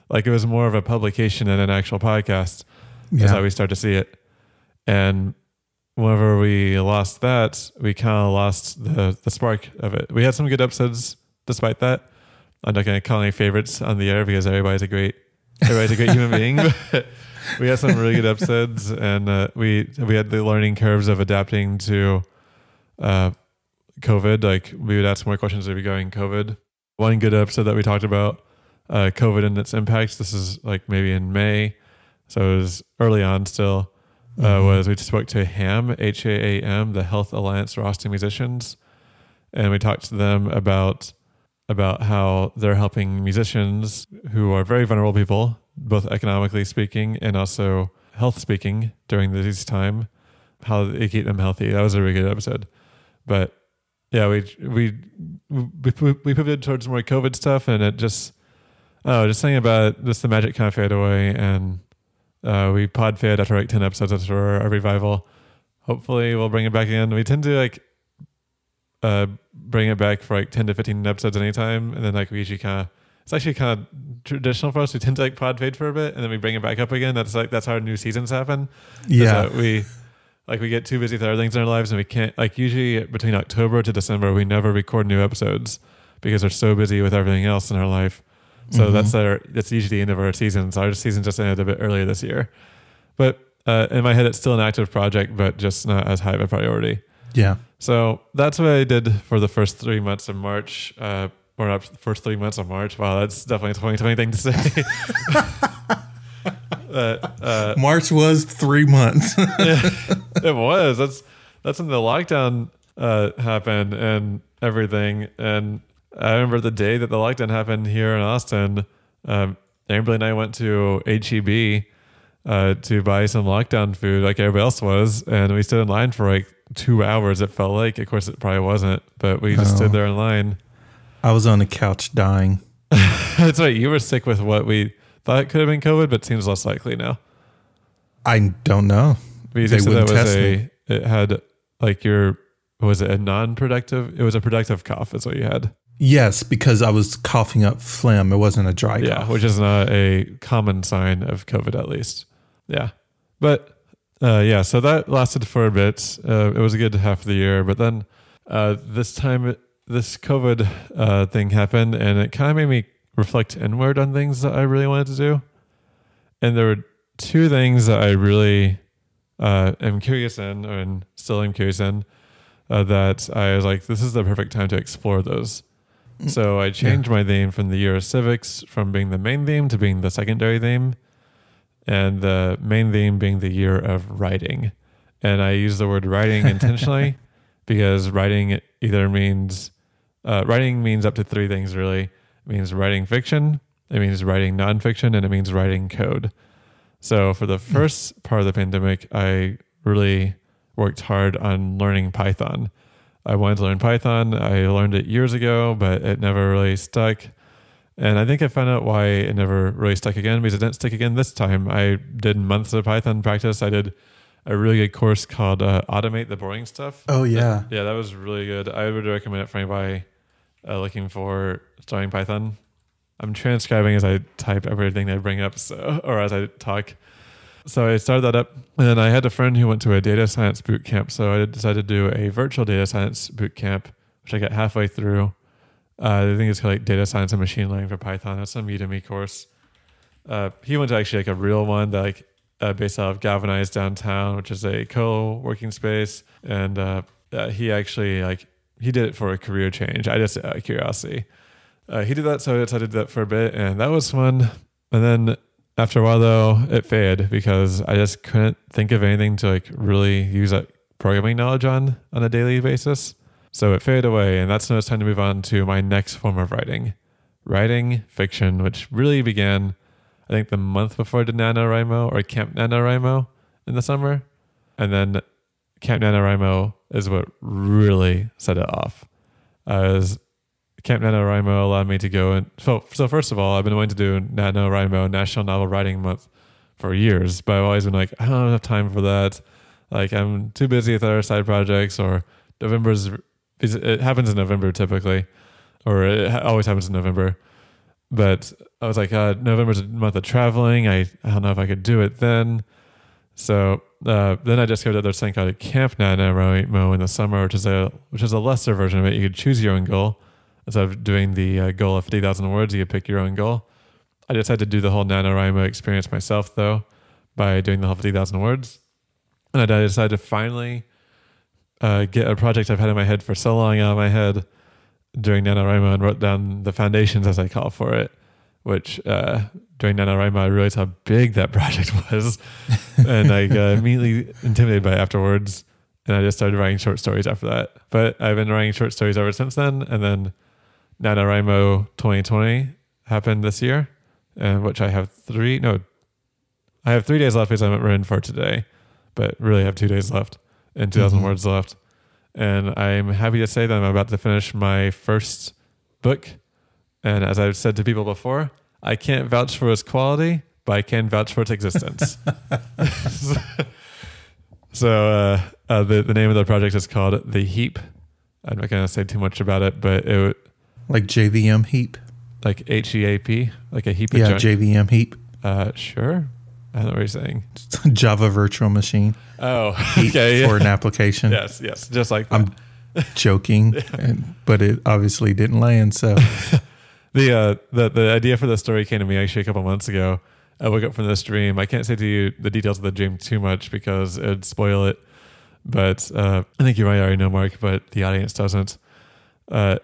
Like it was more of a publication than an actual podcast. That's Yeah. how we start to see it. And whenever we lost that, we kind of lost the the spark of it. We had some good episodes despite that. I'm not going to call any favorites on the air because everybody's a great everybody's a great human being. But we had some really good episodes, and uh, we we had the learning curves of adapting to uh, COVID. Like we would ask more questions regarding COVID. One good episode that we talked about uh, COVID and its impacts. This is like maybe in May, so it was early on still. Mhm. Was we spoke to HAM, H A A M, the Health Alliance for Austin Musicians, and we talked to them about about how they're helping musicians who are very vulnerable people, both economically speaking and also health speaking during this time, how they keep them healthy. That was a really good episode. But yeah, we we we, we pivoted towards more COVID stuff, and it just oh, just saying about this, the magic kind of faded away, and uh, we pod fade after like ten episodes after our revival. Hopefully, we'll bring it back in. We tend to like uh, bring it back for like 10 to 15 episodes anytime. And then like we usually kind of, it's actually kind of traditional for us. We tend to like pod fade for a bit and then we bring it back up again. That's like, that's how new seasons happen. Yeah. We, like we get too busy with other things in our lives and we can't like usually between October to December we never record new episodes because we're so busy with everything else in our life. So Mhm. that's our that's usually the end of our seasons. Our season just ended a bit earlier this year, but uh, in my head it's still an active project, but just not as high of a priority. Yeah. So that's what I did for the first three months of March, uh, or not first three months of March. Wow, that's definitely a 2020 thing to say. uh, uh, March was three months. it was. That's that's when the lockdown uh, happened and everything. And I remember the day that the lockdown happened here in Austin. Um, Amberly and I went to HEB uh, to buy some lockdown food, like everybody else was, and we stood in line for like two hours. It felt like, of course, it probably wasn't, but we just Oh. stood there in line. I was on the couch dying. That's right. You were sick with what we thought could have been COVID, but seems less likely now. I don't know. They wouldn't was test a me. it had like your was it a non-productive? It was a productive cough. Is what you had. Yes, because I was coughing up phlegm. It wasn't a dry Yeah, cough. which is not a common sign of COVID, at least. Yeah, but uh, yeah, so that lasted for a bit. Uh, it was a good half of the year, but then uh, this time, this COVID uh, thing happened, and it kind of made me reflect inward on things that I really wanted to do. And there were two things that I really uh, am curious in, and still am curious in, uh, that I was like, this is the perfect time to explore those. So I changed my theme from the year of civics from being the main theme to being the secondary theme, and the main theme being the year of writing. And I use the word writing intentionally because writing either means uh, writing means up to three things really. It means writing fiction, it means writing nonfiction, and it means writing code. So for the first part of the pandemic, I really worked hard on learning Python. I wanted to learn Python. I learned it years ago, but it never really stuck. And I think I found out why it never really stuck again because it didn't stick again this time. I did months of Python practice. I did a really good course called uh, Automate the Boring Stuff. Oh yeah. Yeah, that was really good. I would recommend it for anybody uh, looking for starting Python. I'm transcribing as I type everything I bring up, so or as I talk. So I started that up, and then I had a friend who went to a data science boot camp. So I decided to do a virtual data science boot camp, which I got halfway through. Uh, I think it's called like data science and machine learning for Python. That's some Udemy course. Uh, he went to actually like a real one that like uh, based out of Galvanize downtown, which is a co-working space, and uh, uh, he actually like he did it for a career change. I just out of curiosity. Uh, he did that, so I decided to do that for a bit, and that was fun. And then after a while, though, it faded because I just couldn't think of anything to like really use that programming knowledge on on a daily basis. So it faded away, and that's when it's time to move on to my next form of writing, writing fiction, which really began, I think, the month before I did NaNoWriMo or Camp NaNoWriMo in the summer, and then Camp NaNoWriMo is what really set it off. As Camp NaNoWriMo allowed me to go and so so first of all, I've been wanting to do NaNoWriMo National Novel Writing Month for years, but I've always been like, I don't have time for that. Like I'm too busy with other side projects or November's it happens in November typically, or it always happens in November. But I was like, uh, November's a month of traveling. I, I don't know if I could do it then. So uh, then I discovered that there's something called Camp NaNoWriMo in the summer, which is a which is a lesser version of it. You could choose your own goal instead of doing the uh, goal of fifty thousand words. You pick your own goal. I decided to do the whole NaNoWriMo experience myself though, by doing the whole fifty thousand words, and I decided to finally uh, get a project I've had in my head for so long out of my head during NaNoWriMo and wrote down the foundations as I call for it, which uh, during NaNoWriMo I realized how big that project was. and I got immediately intimidated by it afterwards. And I just started writing short stories after that. But I've been writing short stories ever since then. And then NaNoWriMo 2020 happened this year, and which I have three, no, I have three days left because I haven't written for today, but really have two days left and 2,000 Mhm. words left. And I'm happy to say that I'm about to finish my first book. And as I've said to people before, I can't vouch for its quality, but I can vouch for its existence. so uh, uh, the, the name of the project is called The Heap. I'm not gonna say too much about it, but it Like JVM heap. like H E A P, like a heap of Yeah, junk. JVM heap. uh, sure. I don't know what you're saying. Java virtual machine Oh, okay. for yeah. an application. Yes, yes, just like that. I'm joking, and, but it obviously didn't land. So the uh the the idea for the story came to me actually a couple months ago. I woke up from this dream. I can't say to you the details of the dream too much because it'd spoil it. But uh, I think you might already know, Mark, but the audience doesn't. Uh,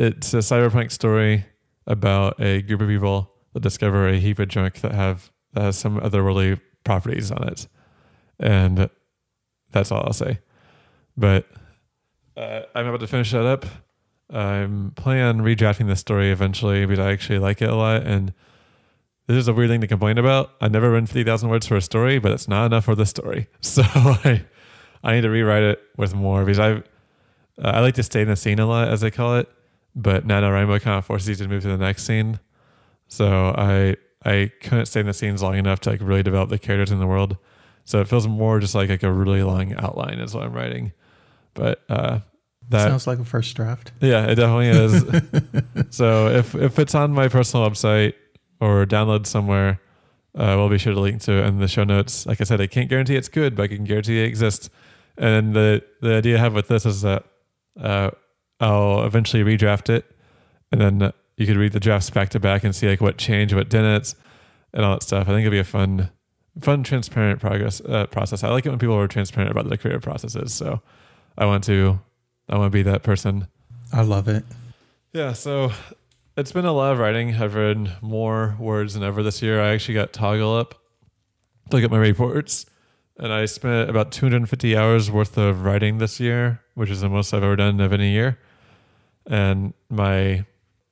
it's a cyberpunk story about a group of people that discover a heap of junk that have that has some otherworldly properties on it, and that's all I'll say. But uh, I'm about to finish that up. I'm planning on redrafting this story eventually because I actually like it a lot. And this is a weird thing to complain about. I've never written 50,000 words for a story, but it's not enough for the story. So I, I need to rewrite it with more because I, uh, I like to stay in the scene a lot, as they call it. But NaNoWriMo kind of forces you to move to the next scene. So I, I couldn't stay in the scenes long enough to like really develop the characters in the world. So it feels more just like, like a really long outline is what I'm writing. But, uh, that sounds like a first draft. yeah, it definitely is. so if if it's on my personal website or download somewhere, uh, we'll be sure to link to it in the show notes. Like I said, I can't guarantee it's good, but I can guarantee it exists. And the the idea I have with this is that uh, I'll eventually redraft it, and then you could read the drafts back to back and see like what changed, what didn't, and all that stuff. I think it'd be a fun, fun, transparent progress uh, process. I like it when people are transparent about their creative processes. So I want to I want to be that person. I love it. Yeah, so it's been a lot of writing. I've read more words than ever this year. I actually got Toggl up to look at my reports, and I spent about 250 hours worth of writing this year, which is the most I've ever done of any year. And my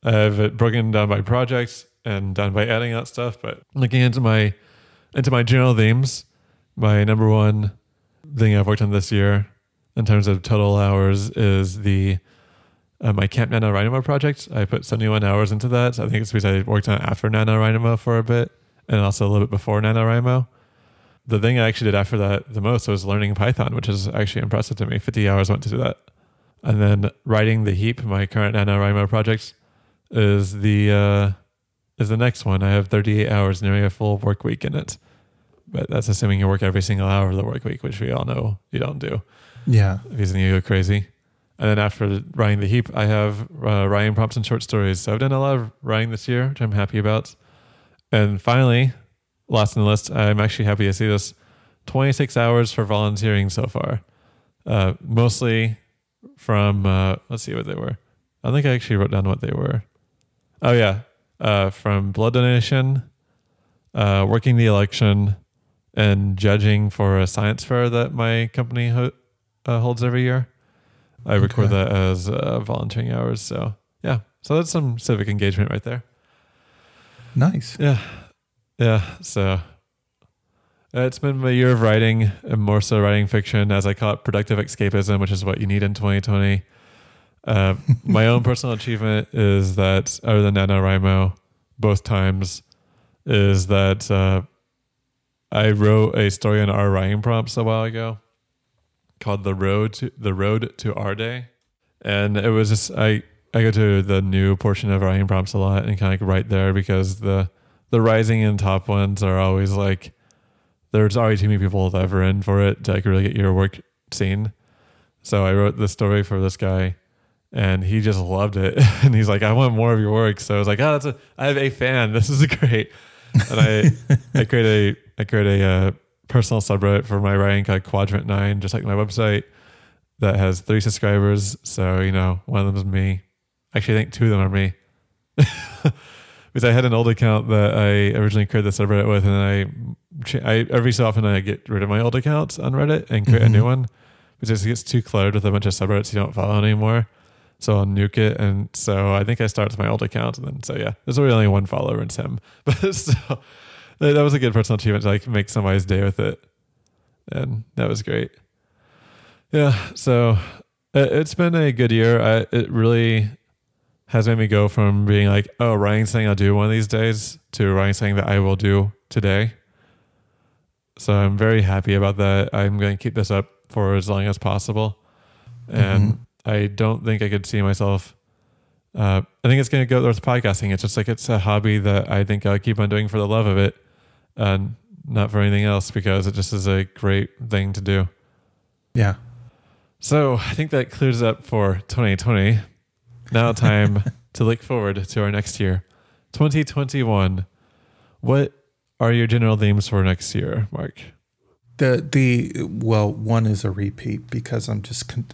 I have broken down by projects and done by adding that stuff. But looking into my into my general themes, my number one thing I've worked on this year in terms of total hours is the uh, my Camp NaNoWriMo project. I put 71 hours into that. I think it's because I worked on it after NaNoWriMo for a bit and also a little bit before NaNoWriMo. The thing I actually did after that the most was learning Python, which is actually impressive to me. 50 hours went to do that. And then writing the heap, my current NaNoWriMo project, is the uh, is the next one. I have 38 hours, nearly a full work week in it. But that's assuming you work every single hour of the work week, which we all know you don't do Yeah. because then you go crazy. And then after writing the heap, I have uh, writing prompts and short stories. So I've done a lot of writing this year, which I'm happy about. And finally, last on the list, I'm actually happy to see this 26 hours for volunteering so far. Uh, mostly from, uh, let's see what they were. I think I actually wrote down what they were. Oh, yeah. Uh, from blood donation, uh, working the election, and judging for a science fair that my company ho- uh, holds every year. I record that as uh, volunteering hours. So yeah, so that's some civic engagement right there. Nice. Yeah, yeah. So it's been a year of writing, and more so writing fiction, as I call it, productive escapism, which is what you need in 2020. Uh, my own personal achievement is that, other than NaNoWriMo, both times, is that uh, I wrote a story on our writing prompts a while ago called "The Road to the Road to Our Day," and it was just I I go to the new portion of writing prompts a lot and kind of like right there because the the rising and top ones are always like there's already too many people that ever in for it to like really get your work seen. So I wrote this story for this guy and he just loved it. and he's like, I want more of your work. So I was like, oh, that's a, I have a fan. This is great. And I, I create a, I create a uh, personal subreddit for my writing called Quadrant Nine, just like my website that has three subscribers. So, you know, one of them is me. Actually, I think two of them are me. because I had an old account that I originally created the subreddit with, and I, I every so often I get rid of my old accounts on Reddit and create a new Mhm. one because it gets too cluttered with a bunch of subreddits you don't follow anymore. So I'll nuke it, and so I think I start with my old account, and then so yeah, there's really only one follower, and it's him. But so that that was a good personal achievement to like make somebody's day with it, and that was great. Yeah, so it's been a good year. I, it really has made me go from being like, oh, writing something I'll do one of these days to writing something that I will do today. So I'm very happy about that. I'm going to keep this up for as long as possible. And Mhm. I don't think I could see myself. Uh, I think it's going to go towards podcasting. It's just like it's a hobby that I think I'll keep on doing for the love of it, and not for anything else because it just is a great thing to do. Yeah. So I think that clears up for 2020. Now time to look forward to our next year, 2021. What are your general themes for next year, Mark? The the well, one is a repeat because I'm just. Con-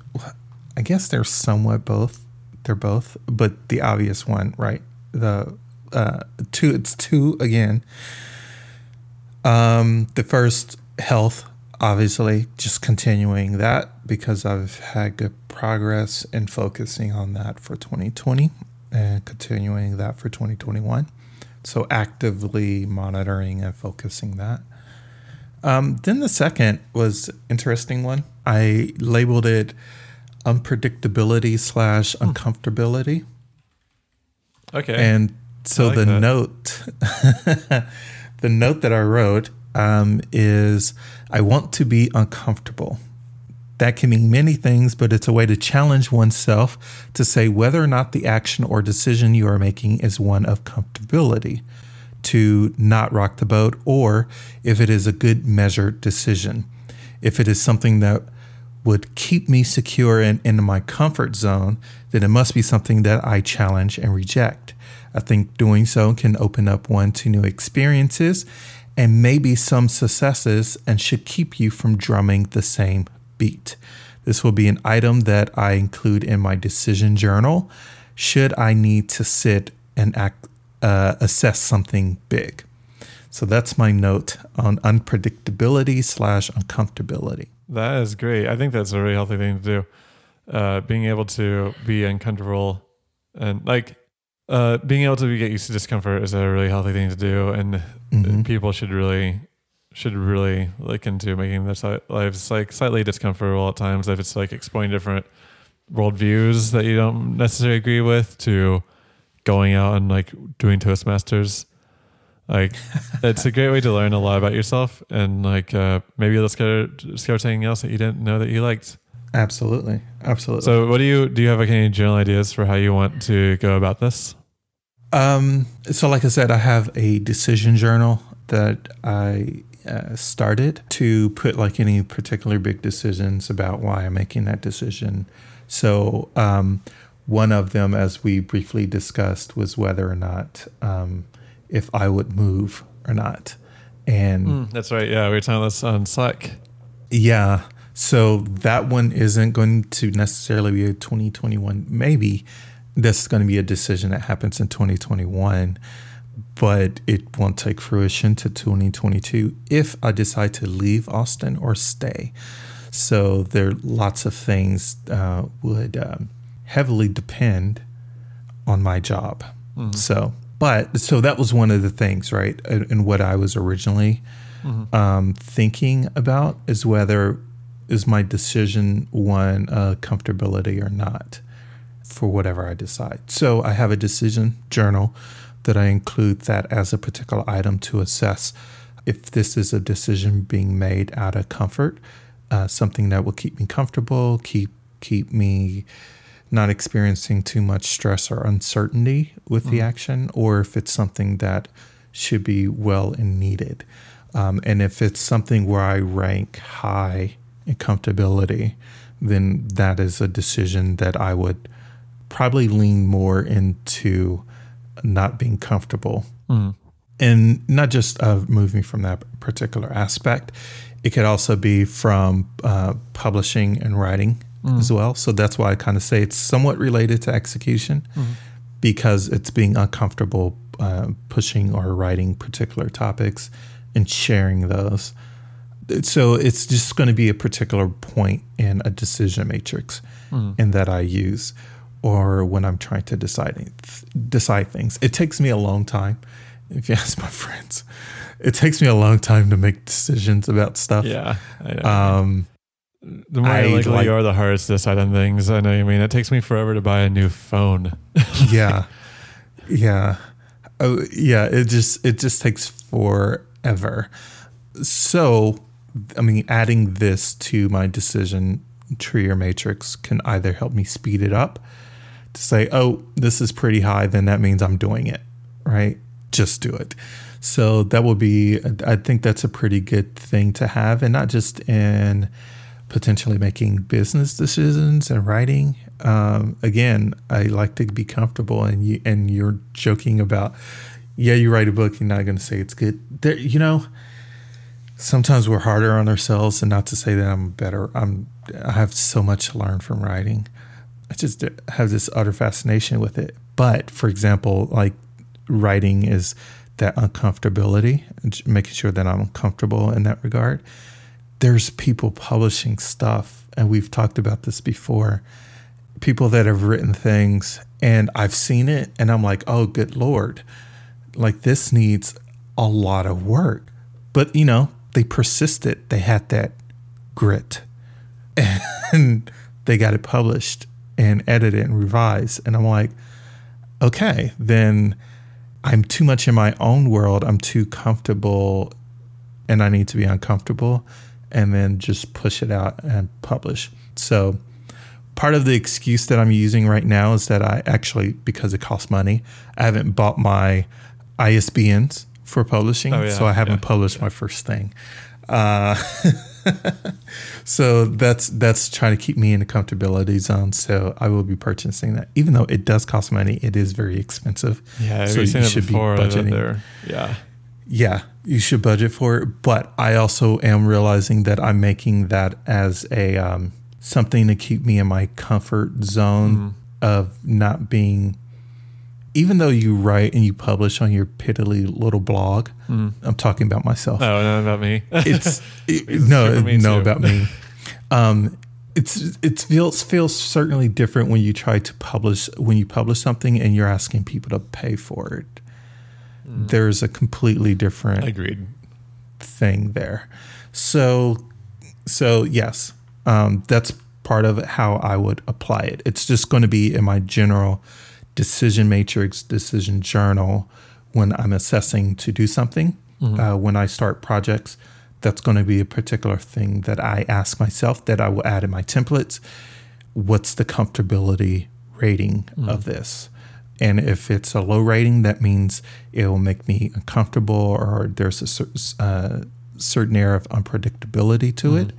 I guess they're somewhat both. They're both, but the obvious one, right? The uh, two. It's two again. Um, the first health, obviously, just continuing that because I've had good progress in focusing on that for 2020 and continuing that for 2021. So actively monitoring and focusing that. Um, then the second was interesting one. I labeled it unpredictability slash uncomfortability. Okay. And so like the that. note, the note that I wrote um, is I want to be uncomfortable. That can mean many things, but it's a way to challenge oneself to say whether or not the action or decision you are making is one of comfortability, to not rock the boat, or if it is a good measured decision. If it is something that would keep me secure and in my comfort zone, then it must be something that I challenge and reject. I think doing so can open up one to new experiences and maybe some successes and should keep you from drumming the same beat. This will be an item that I include in my decision journal should I need to sit and act, uh, assess something big. So that's my note on unpredictability slash uncomfortability. That is great. I think that's a really healthy thing to do. Uh, being able to be uncomfortable and like uh, being able to get used to discomfort is a really healthy thing to do, and Mhm. people should really should really look into making their lives like slightly discomfortable at times if it's like exploring different worldviews that you don't necessarily agree with to going out and like doing Toastmasters. Like it's a great way to learn a lot about yourself and like uh, maybe you'll discover discover something else that you didn't know that you liked. Absolutely. Absolutely. So, what do you do? You have like any general ideas for how you want to go about this? Um, so, like I said, I have a decision journal that I uh, started to put like any particular big decisions about why I'm making that decision. So, um, one of them, as we briefly discussed, was whether or not um, if I would move or not. And That's right. Yeah, we were talking this on Slack. yeah. So that one isn't going to necessarily be a 2021. Maybe this is going to be a decision that happens in 2021, but it won't take fruition to 2022 if I decide to leave Austin or stay. So there are lots of things uh, would um, heavily depend on my job. So, but so that was one of the things, right? And, what I was originally um, thinking about is whether is my decision one uh, comfortability or not for whatever I decide. So I have a decision journal that I include that as a particular item to assess if this is a decision being made out of comfort, uh, something that will keep me comfortable, keep keep me not experiencing too much stress or uncertainty with the action, or if it's something that should be well and needed. Um, and if it's something where I rank high comfortability, then that is a decision that I would probably lean more into not being comfortable. And not just of moving from that particular aspect, it could also be from uh, publishing and writing as well. So that's why I kind of say it's somewhat related to execution because it's being uncomfortable uh, pushing or writing particular topics and sharing those. So it's just going to be a particular point in a decision matrix in that I use or when I'm trying to decide decide things. It takes me a long time. If you ask my friends, it takes me a long time to make decisions about stuff. Yeah. I know. Um, the more I likely like- you are, the hardest to decide on things. I know you mean. It takes me forever to buy a new phone. yeah, yeah, oh, yeah. It just it just takes forever. So, I mean, adding this to my decision tree or matrix can either help me speed it up to say, oh, this is pretty high, then that means I'm doing it, right? Just do it. So that will be, I think that's a pretty good thing to have, and not just in potentially making business decisions and writing. Um, again, I like to be comfortable, and you and you're joking about, yeah, you write a book, you're not going to say it's good. There, you know, sometimes we're harder on ourselves, and not to say that I'm better. I'm I have so much to learn from writing. I just have this utter fascination with it. But for example, like writing is that uncomfortability, making sure that I'm comfortable in that regard. There's people publishing stuff, and we've talked about this before. People that have written things, and I've seen it, and I'm like, oh, good Lord. Like, this needs a lot of work. But, you know, they persisted. They had that grit, and they got it published and edited and revised. And I'm like, okay, then I'm too much in my own world. I'm too comfortable and I need to be uncomfortable and then just push it out and publish. So, part of the excuse that I'm using right now is that I actually, because it costs money, I haven't bought my ISBNs for publishing. Oh, yeah, so, I haven't yeah, published yeah. my first thing. Uh, so that's that's trying to keep me in a comfortability zone. So I will be purchasing that, even though it does cost money. It is very expensive. Yeah, so you should be budgeting. There. Yeah, yeah, you should budget for it. But I also am realizing that I'm making that as a um, something to keep me in my comfort zone mm. of not being even though you write and you publish on your piddly little blog, mm. I'm talking about myself. Oh, no, about me. it's it, no, no, about me. Um, it's it feels feels certainly different when you try to publish when you publish something and you're asking people to pay for it. Mm. There's a completely different agreed thing there. So so yes, um, that's part of how I would apply it. It's just going to be in my general decision matrix, decision journal when I'm assessing to do something. Mm-hmm. Uh, when I start projects, that's going to be a particular thing that I ask myself that I will add in my templates. What's the comfortability rating mm-hmm. of this? And if it's a low rating, that means it will make me uncomfortable or there's a certain, uh, certain air of unpredictability to mm-hmm. it.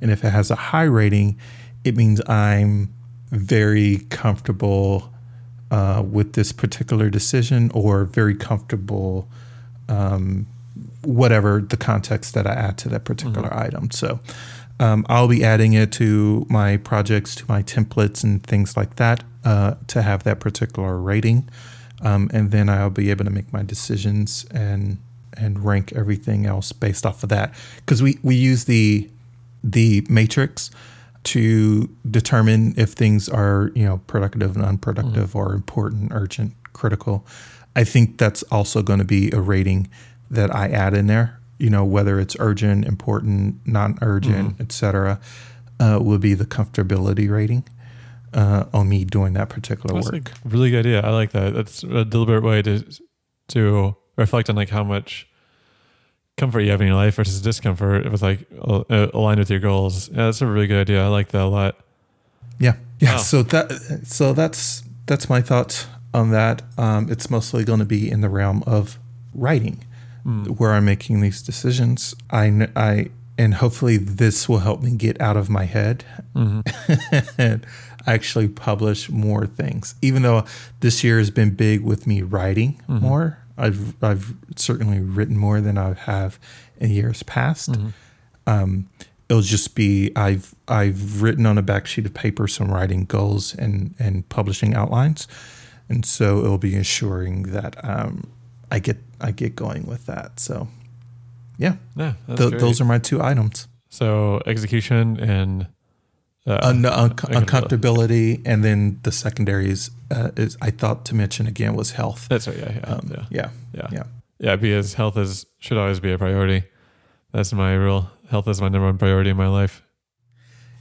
And if it has a high rating, it means I'm very comfortable uh, with this particular decision or very comfortable, um, whatever the context that I add to that particular mm-hmm. item. So um, I'll be adding it to my projects, to my templates, and things like that uh, to have that particular rating. Um, and then I'll be able to make my decisions and and rank everything else based off of that because we we use the the matrix to determine if things are you know productive and unproductive mm. or important, urgent, critical. I think that's also going to be a rating that I add in there. You know whether it's urgent, important, non-urgent, mm. etc. Uh, will be the comfortability rating uh, on me doing that particular that's work. really good idea. I like that. That's a deliberate way to to reflect on like how much comfort you have in your life versus discomfort with like uh, aligned with your goals. Yeah, that's a really good idea. I like that a lot. Yeah, yeah. Wow. So that so that's that's my thoughts on that. Um, it's mostly going to be in the realm of writing, mm. where I'm making these decisions. I I and hopefully this will help me get out of my head mm-hmm. and actually publish more things. Even though this year has been big with me writing mm-hmm. more, I've I've certainly written more than I have in years past. Mm-hmm. Um, it'll just be I've I've written on a back sheet of paper some writing goals and and publishing outlines, and so it'll be ensuring that um, I get I get going with that. So, yeah, yeah, th- those are my two items. So execution and uh, Un- un- uncomfortability, and then the secondaries uh, is I thought to mention again was health. That's right. Yeah, yeah, um, yeah, yeah, yeah, yeah. Yeah, because health is should always be a priority. That's my rule. Health is my number one priority in my life.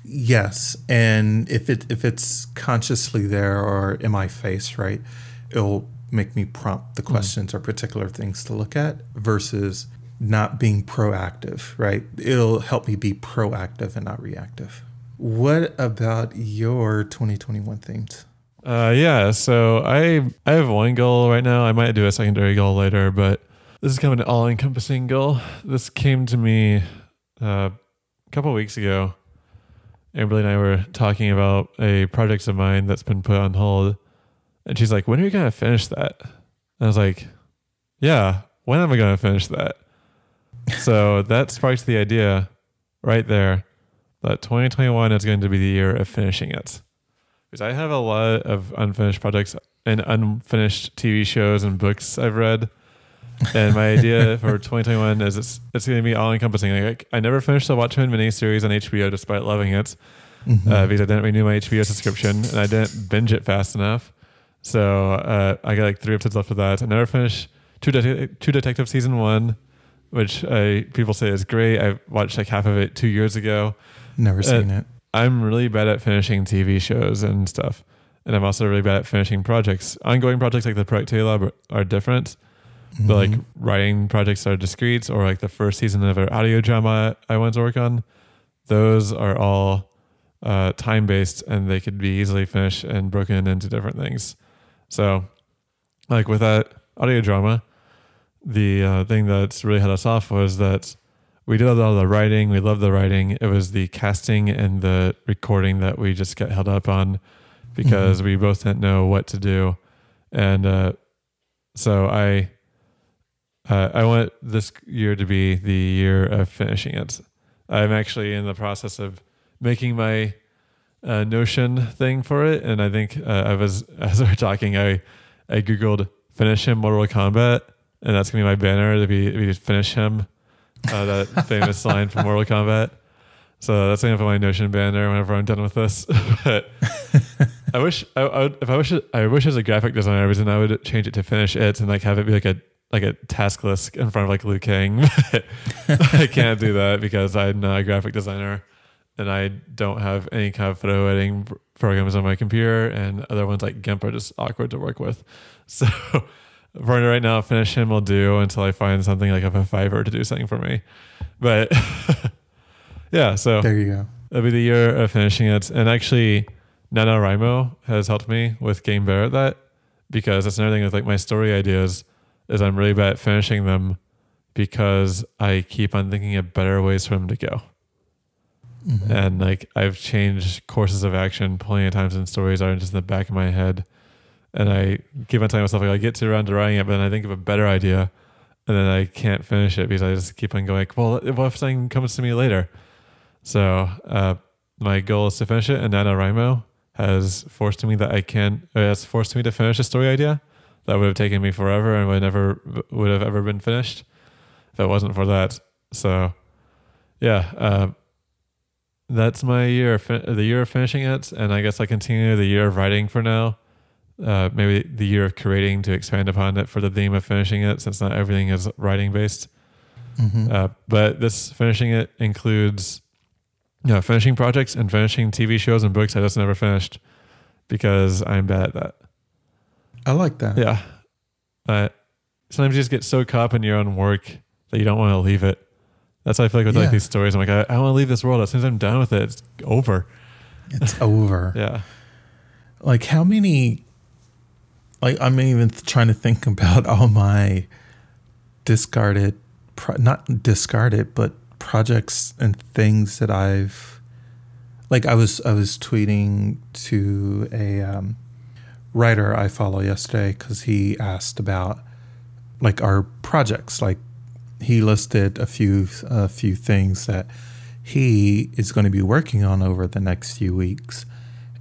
Yes, and if it if it's consciously there or in my face, right, it'll make me prompt the mm. questions mm. or particular things to look at versus not being proactive, right? It'll help me be proactive and not reactive. What about your 2021 themes? Uh, yeah. So I I have one goal right now. I might do a secondary goal later, but this is kind of an all-encompassing goal. This came to me uh, a couple weeks ago. Amberly and I were talking about a project of mine that's been put on hold, and she's like, "When are you gonna finish that?" And I was like, "Yeah, when am I gonna finish that?" so that sparked the idea right there that 2021 is going to be the year of finishing it because I have a lot of unfinished projects and unfinished TV shows and books I've read. And my idea for 2021 is it's it's going to be all encompassing. Like I never finished the Watchmen miniseries on HBO despite loving it Mm-hmm. uh, because I didn't renew my HBO subscription and I didn't binge it fast enough. So uh, I got like three episodes left of that. I never finished True, Det- True Detective season one, which I, people say is great. I watched like half of it two years ago. Never seen it. I'm really bad at finishing TV shows and stuff. And I'm also really bad at finishing projects. Ongoing projects like the Productivity Lab are, different, but like Mhm. writing projects are discrete, or like the first season of an audio drama I wanted to work on, those are all uh, time based and they could be easily finished and broken into different things. So, like with that audio drama, the uh, thing that's really had us off was that we did all the writing. We loved the writing. It was the casting and the recording that we just got held up on because we both didn't know what to do. And uh, so I, uh, I want this year to be the year of finishing it. I'm actually in the process of making my uh, Notion thing for it, and I think uh, I was as we were talking, I I googled finish him Mortal Kombat, and that's gonna be my banner to be, to be finish him, uh, that famous line from Mortal Kombat. So that's gonna be my Notion banner whenever I'm done with this. but I wish I, I would, if I wish I wish as a graphic designer reason I would change it to finish it and like have it be like a like a task list in front of like Liu Kang. I can't do that because I'm not a graphic designer and I don't have any kind of photo editing programs on my computer, and other ones like GIMP are just awkward to work with. So for right now, finish him will do until I find something like a Fiverr to do something for me. But yeah, so There you go. it'll be the year of finishing it. And actually, NaNoWriMo has helped me with Game Bear at that because that's another thing with like my story ideas is I'm really bad at finishing them because I keep on thinking of better ways for them to go. Mhm. And like I've changed courses of action plenty of times in stories are just in the back of my head. And I keep on telling myself like I get to around to writing it, but then I think of a better idea and then I can't finish it because I just keep on going, well, what if something comes to me later? So uh, my goal is to finish it, and NaNoWriMo has forced me that I can. Has forced me to finish a story idea that would have taken me forever and would never would have ever been finished if it wasn't for that. So yeah, uh, that's my year. The year of finishing it, and I guess I continue the year of writing for now. Uh, maybe the year of creating to expand upon it for the theme of finishing it, since not everything is writing based. Mhm. Uh, but this finishing it includes you know, finishing projects and finishing TV shows and books I just never finished because I'm bad at that. I like that. Yeah. But sometimes you just get so caught up in your own work that you don't want to leave it. That's how I feel like with Yeah. like these stories. I'm like, I, I want to leave this world. As soon as I'm done with it, it's over. It's over. Yeah. Like how many? Like I'm even trying to think about all my discarded, pro, not discarded, but projects and things that I've. Like I was, I was tweeting to a um, writer I follow yesterday because he asked about like our projects. Like he listed a few, a few things that he is going to be working on over the next few weeks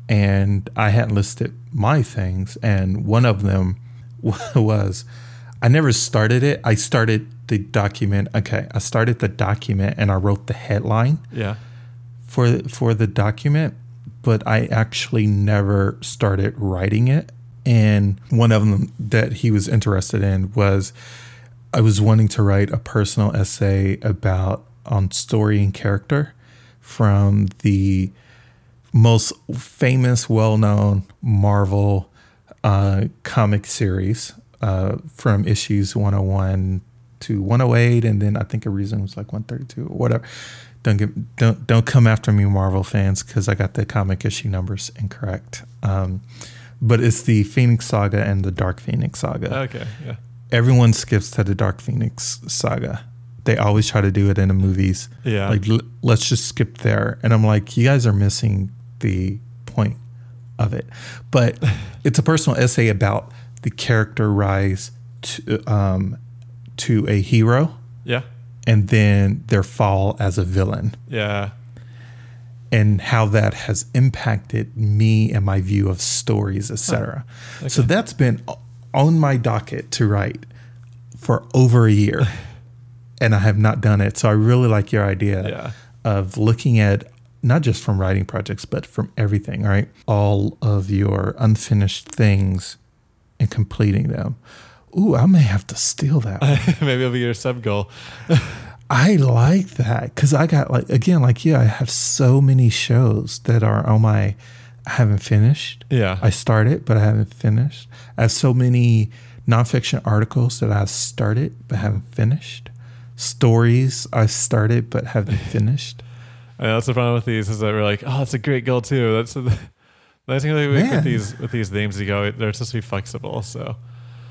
and I hadn't listed my things, and one of them was I never started it. I started the document. Okay, I started the document and I wrote the headline Yeah. for for the document, but I actually never started writing it. And one of them that he was interested in was I was wanting to write a personal essay about on story and character from the most famous, well-known Marvel uh, comic series uh, from issues 101 to 108, and then I think it reason was like 132 or whatever. Don't get don't don't come after me, Marvel fans, because I got the comic issue numbers incorrect. Um, but it's the Phoenix Saga and the Dark Phoenix Saga. Okay, yeah. Everyone skips to the Dark Phoenix Saga. They always try to do it in the movies. Yeah. Like l- let's just skip there, and I'm like, you guys are missing the point of it. But it's a personal essay about the character rise to um, to a hero Yeah. and then their fall as a villain Yeah. and how that has impacted me and my view of stories, etc. So that's been on my docket to write for over a year, and I have not done it. So I really like your idea Yeah. of looking at not just from writing projects, but from everything. Right, all of your unfinished things and completing them. Ooh, I may have to steal that. one. Maybe it'll be your sub goal. I like that because I got like again like yeah I have so many shows that are on my I haven't finished. Yeah. I started but I haven't finished. I have so many nonfiction articles that I've started but haven't finished. Stories I've started but haven't finished. Know that's the problem with these is that we're like, oh, that's a great goal too. That's the nice thing with, Man. with these with these names. You go, they're supposed to be flexible. So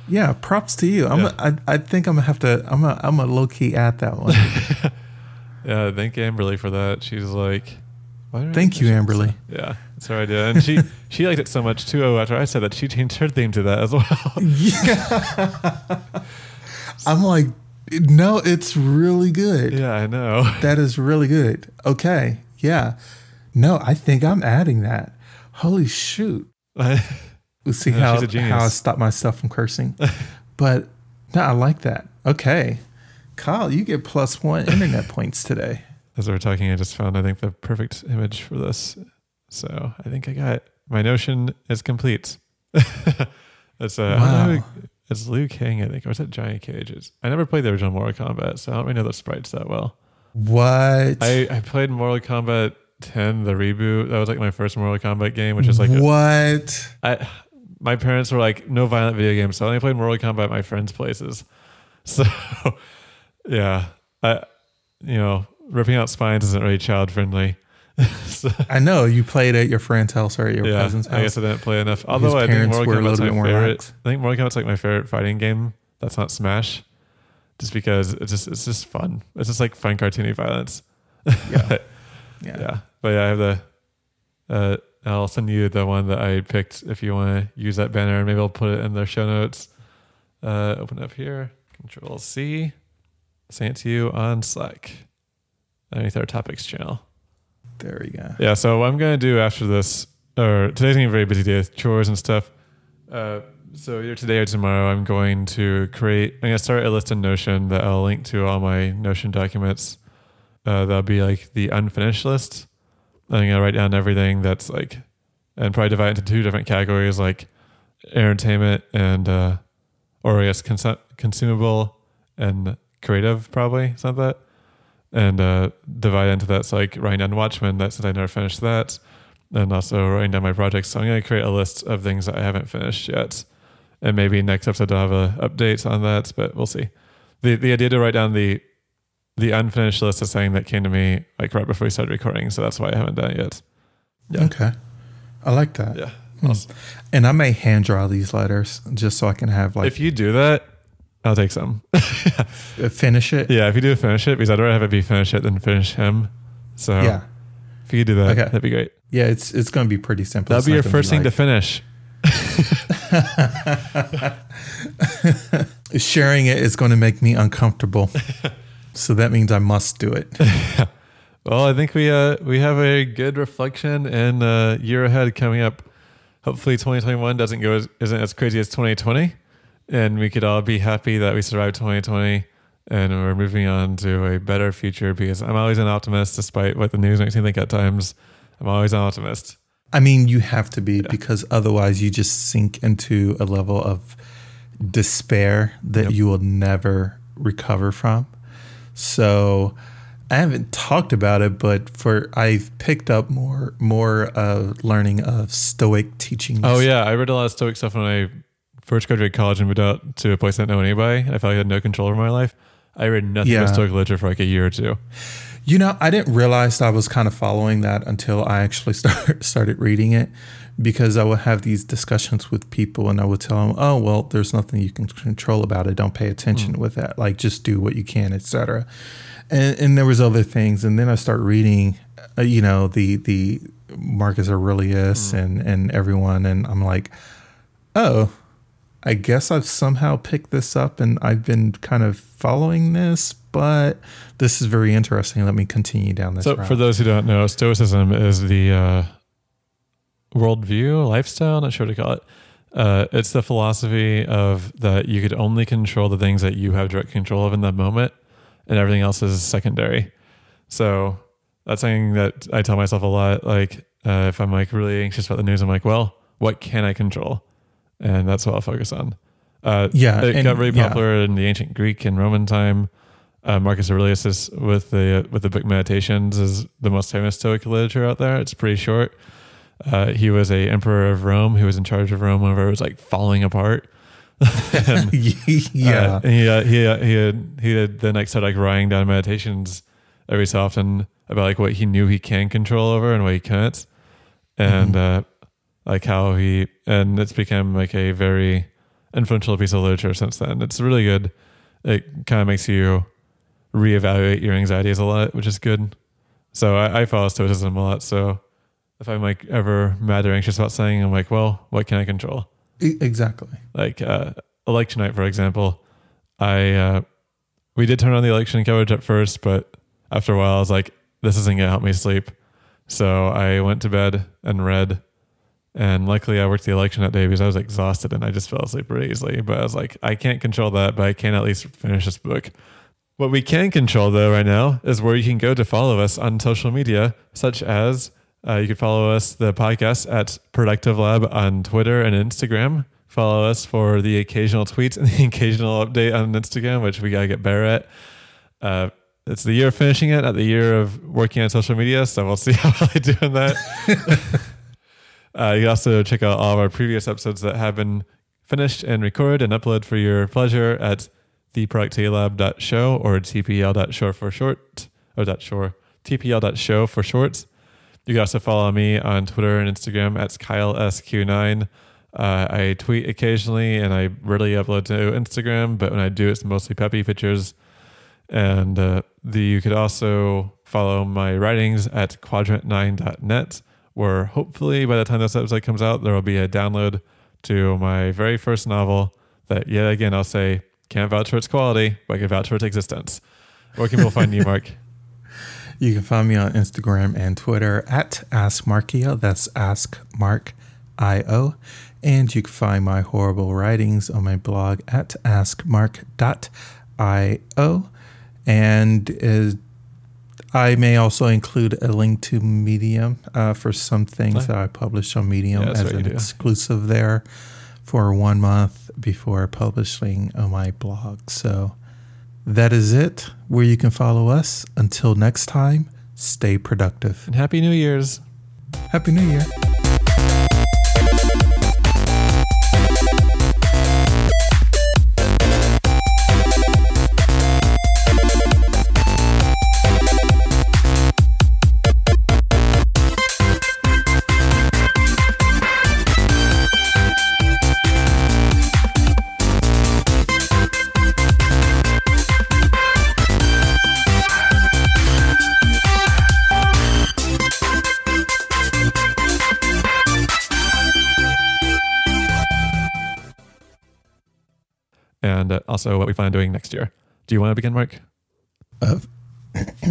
Yeah, props to you. I'm Yeah. a, I, I think I'm gonna have to I'm a I'm a low key at that one. yeah, thank Amberly for that. She's like, why Thank you? Amberly. Yeah, that's her idea, and she she liked it so much too. Oh, after I said that, she changed her theme to that as well. yeah. I'm like, no, it's really good. yeah, I know. That is really good. Okay. Yeah. No, I think I'm adding that. Holy shoot. We'll see Yeah, how, a how I stop myself from cursing. but no, I like that. Okay. Kyle, you get plus one internet points today. As we we're talking, I just found I think the perfect image for this. So I think I got my notion is complete. don't know Wow. It's Liu Kang, I think, or is it Johnny Cage? It's, I never played the original Mortal Kombat, so I don't really know the sprites that well. What? I, I played Mortal Kombat 10, the reboot. That was like my first Mortal Kombat game, which is like a, what? I, my parents were like, no violent video games. So I only played Mortal Kombat at my friends' places. So, yeah, I, you know, ripping out spines isn't really child friendly. so, I know you played at your friend's house or at your yeah, cousin's house. I guess I didn't play enough. Although I think Mortal Kombat's my favorite. lax. I think Mortal Kombat's like my favorite fighting game. That's not Smash, just because it's just it's just fun. It's just like fun cartoony violence. yeah. yeah. yeah. But yeah, I have the. Uh, I'll send you the one that I picked if you want to use that banner, and maybe I'll put it in the show notes. Uh, open up here, Control C, send it to you on Slack, underneath our topics channel. There we go. Yeah. So what I'm gonna do after this, or today's gonna be a very busy day with chores and stuff. Uh, so either today or tomorrow, I'm going to create. I'm gonna start a list in Notion that I'll link to all my Notion documents. Uh, that'll be like the unfinished list. I'm gonna write down everything that's like, and probably divide into two different categories, like entertainment and, uh, or I guess consu- consumable and creative, probably something like that and uh, divide into that. So like writing down Watchmen, that since I never finished that, and also writing down my projects. So I'm going to create a list of things that I haven't finished yet, and maybe next episode I'll have a update on that, but we'll see. the The idea to write down the the unfinished list is something that came to me like right before we started recording, so that's why I haven't done it yet. Yeah. Okay. I like that. Yeah. Hmm. Awesome. And I may hand draw these letters just so I can have like if you do that, I'll take some. finish it. yeah, if you do finish it, because I'd rather have it be finish it than finish him. So Yeah. if you could do that, Okay. that'd be great. Yeah, it's it's going to be pretty simple. That'll be your first thing to finish. sharing it is going to make me uncomfortable. so that means I must do it. Well, I think we uh we have a good reflection and uh year ahead coming up. Hopefully 2021 doesn't go as, isn't as crazy as 2020 and we could all be happy that we survived 2020 and we're moving on to a better future because I'm always an optimist despite what the news makes me think at times. I'm always an optimist. I mean, you have to be because otherwise you just sink into a level of despair that Yep. you will never recover from. So I haven't talked about it, but for I've picked up more more uh, learning of Stoic teachings. Oh yeah, I read a lot of Stoic stuff when I first graduated college and moved out to a place I didn't know anybody. and I felt like I had no control over my life. I read nothing Yeah. but Stoic literature for like a year or two. You know, I didn't realize I was kind of following that until I actually start, started reading it because I would have these discussions with people and I would tell them, oh, well, there's nothing you can control about it. Don't pay attention mm. with that. Like, just do what you can, etc. And, and there was other things. And then I start reading, uh, you know, the, the Marcus Aurelius mm. and, and everyone. And I'm like, oh, I guess I've somehow picked this up and I've been kind of following this, but this is very interesting. Let me continue down this. So, route. for those who don't know, Stoicism is the uh, worldview, lifestyle, not sure what to call it. Uh, it's the philosophy of that you could only control the things that you have direct control of in that moment, and everything else is secondary. So that's something that I tell myself a lot. Like uh, if I'm like really anxious about the news, I'm like, well, what can I control? And that's what I'll focus on. Uh, yeah, it and, got really popular yeah. in the ancient Greek and Roman time. Uh, Marcus Aurelius is with the with the book Meditations is the most famous Stoic literature out there. It's pretty short. Uh, he was a emperor of Rome who was in charge of Rome whenever it was like falling apart. and, yeah, uh, he uh, he uh, he had he had then like started like writing down meditations every so often about like what he knew he can control over and what he can't, and mm-hmm. Like how he and it's become like a very influential piece of literature since then. It's really good. It kind of makes you reevaluate your anxieties a lot, which is good. So I, I follow stoicism a lot. So if I'm like ever mad or anxious about something, I'm like, well, what can I control? Exactly. Like uh, election night, for example, I uh, we did turn on the election coverage at first, but after a while, I was like, this isn't gonna help me sleep. So I went to bed and read and luckily, I worked the election that day because I was exhausted and I just fell asleep pretty easily. But I was like, I can't control that, but I can at least finish this book. What we can control, though, right now is where you can go to follow us on social media, such as uh, you can follow us, the podcast, at Productive Lab on Twitter and Instagram. Follow us for the occasional tweets and the occasional update on Instagram, which we got to get better at. Uh, it's the year of finishing it, at the year of working on social media. So we'll see how I do in that. Uh, you can also check out all of our previous episodes that have been finished and recorded and uploaded for your pleasure at theproductivitylab.show or tpl.show for short, or that shore, tpl.show for short. You can also follow me on Twitter and Instagram at KyleSQ9. Uh, I tweet occasionally and I rarely upload to Instagram, but when I do, it's mostly peppy pictures. And uh, the, you could also follow my writings at quadrant9.net where hopefully by the time this episode comes out, there will be a download to my very first novel that, yet again, I'll say can't vouch for its quality, but I can vouch for its existence. Where can people find you, Mark? You can find me on Instagram and Twitter at AskMarkio. That's AskMarkIO. And you can find my horrible writings on my blog at AskMark.io. And uh, I may also include a link to Medium uh, for some things that I publish on Medium yeah, as an exclusive there for one month before publishing on my blog. So that is it where you can follow us. Until next time, stay productive. And Happy New Year's. Happy New Year. Also what we plan on doing next year. Do you want to begin, Mark? Uh,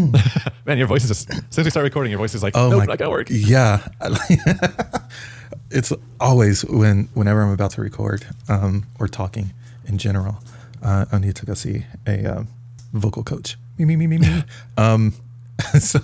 Man, your voice is just since we start recording, your voice is like, oh nope, my, not gonna work. Yeah, it's always when whenever I'm about to record um, or talking in general, uh, I need to go see a uh, vocal coach. Me, me, me, me, me. um, so.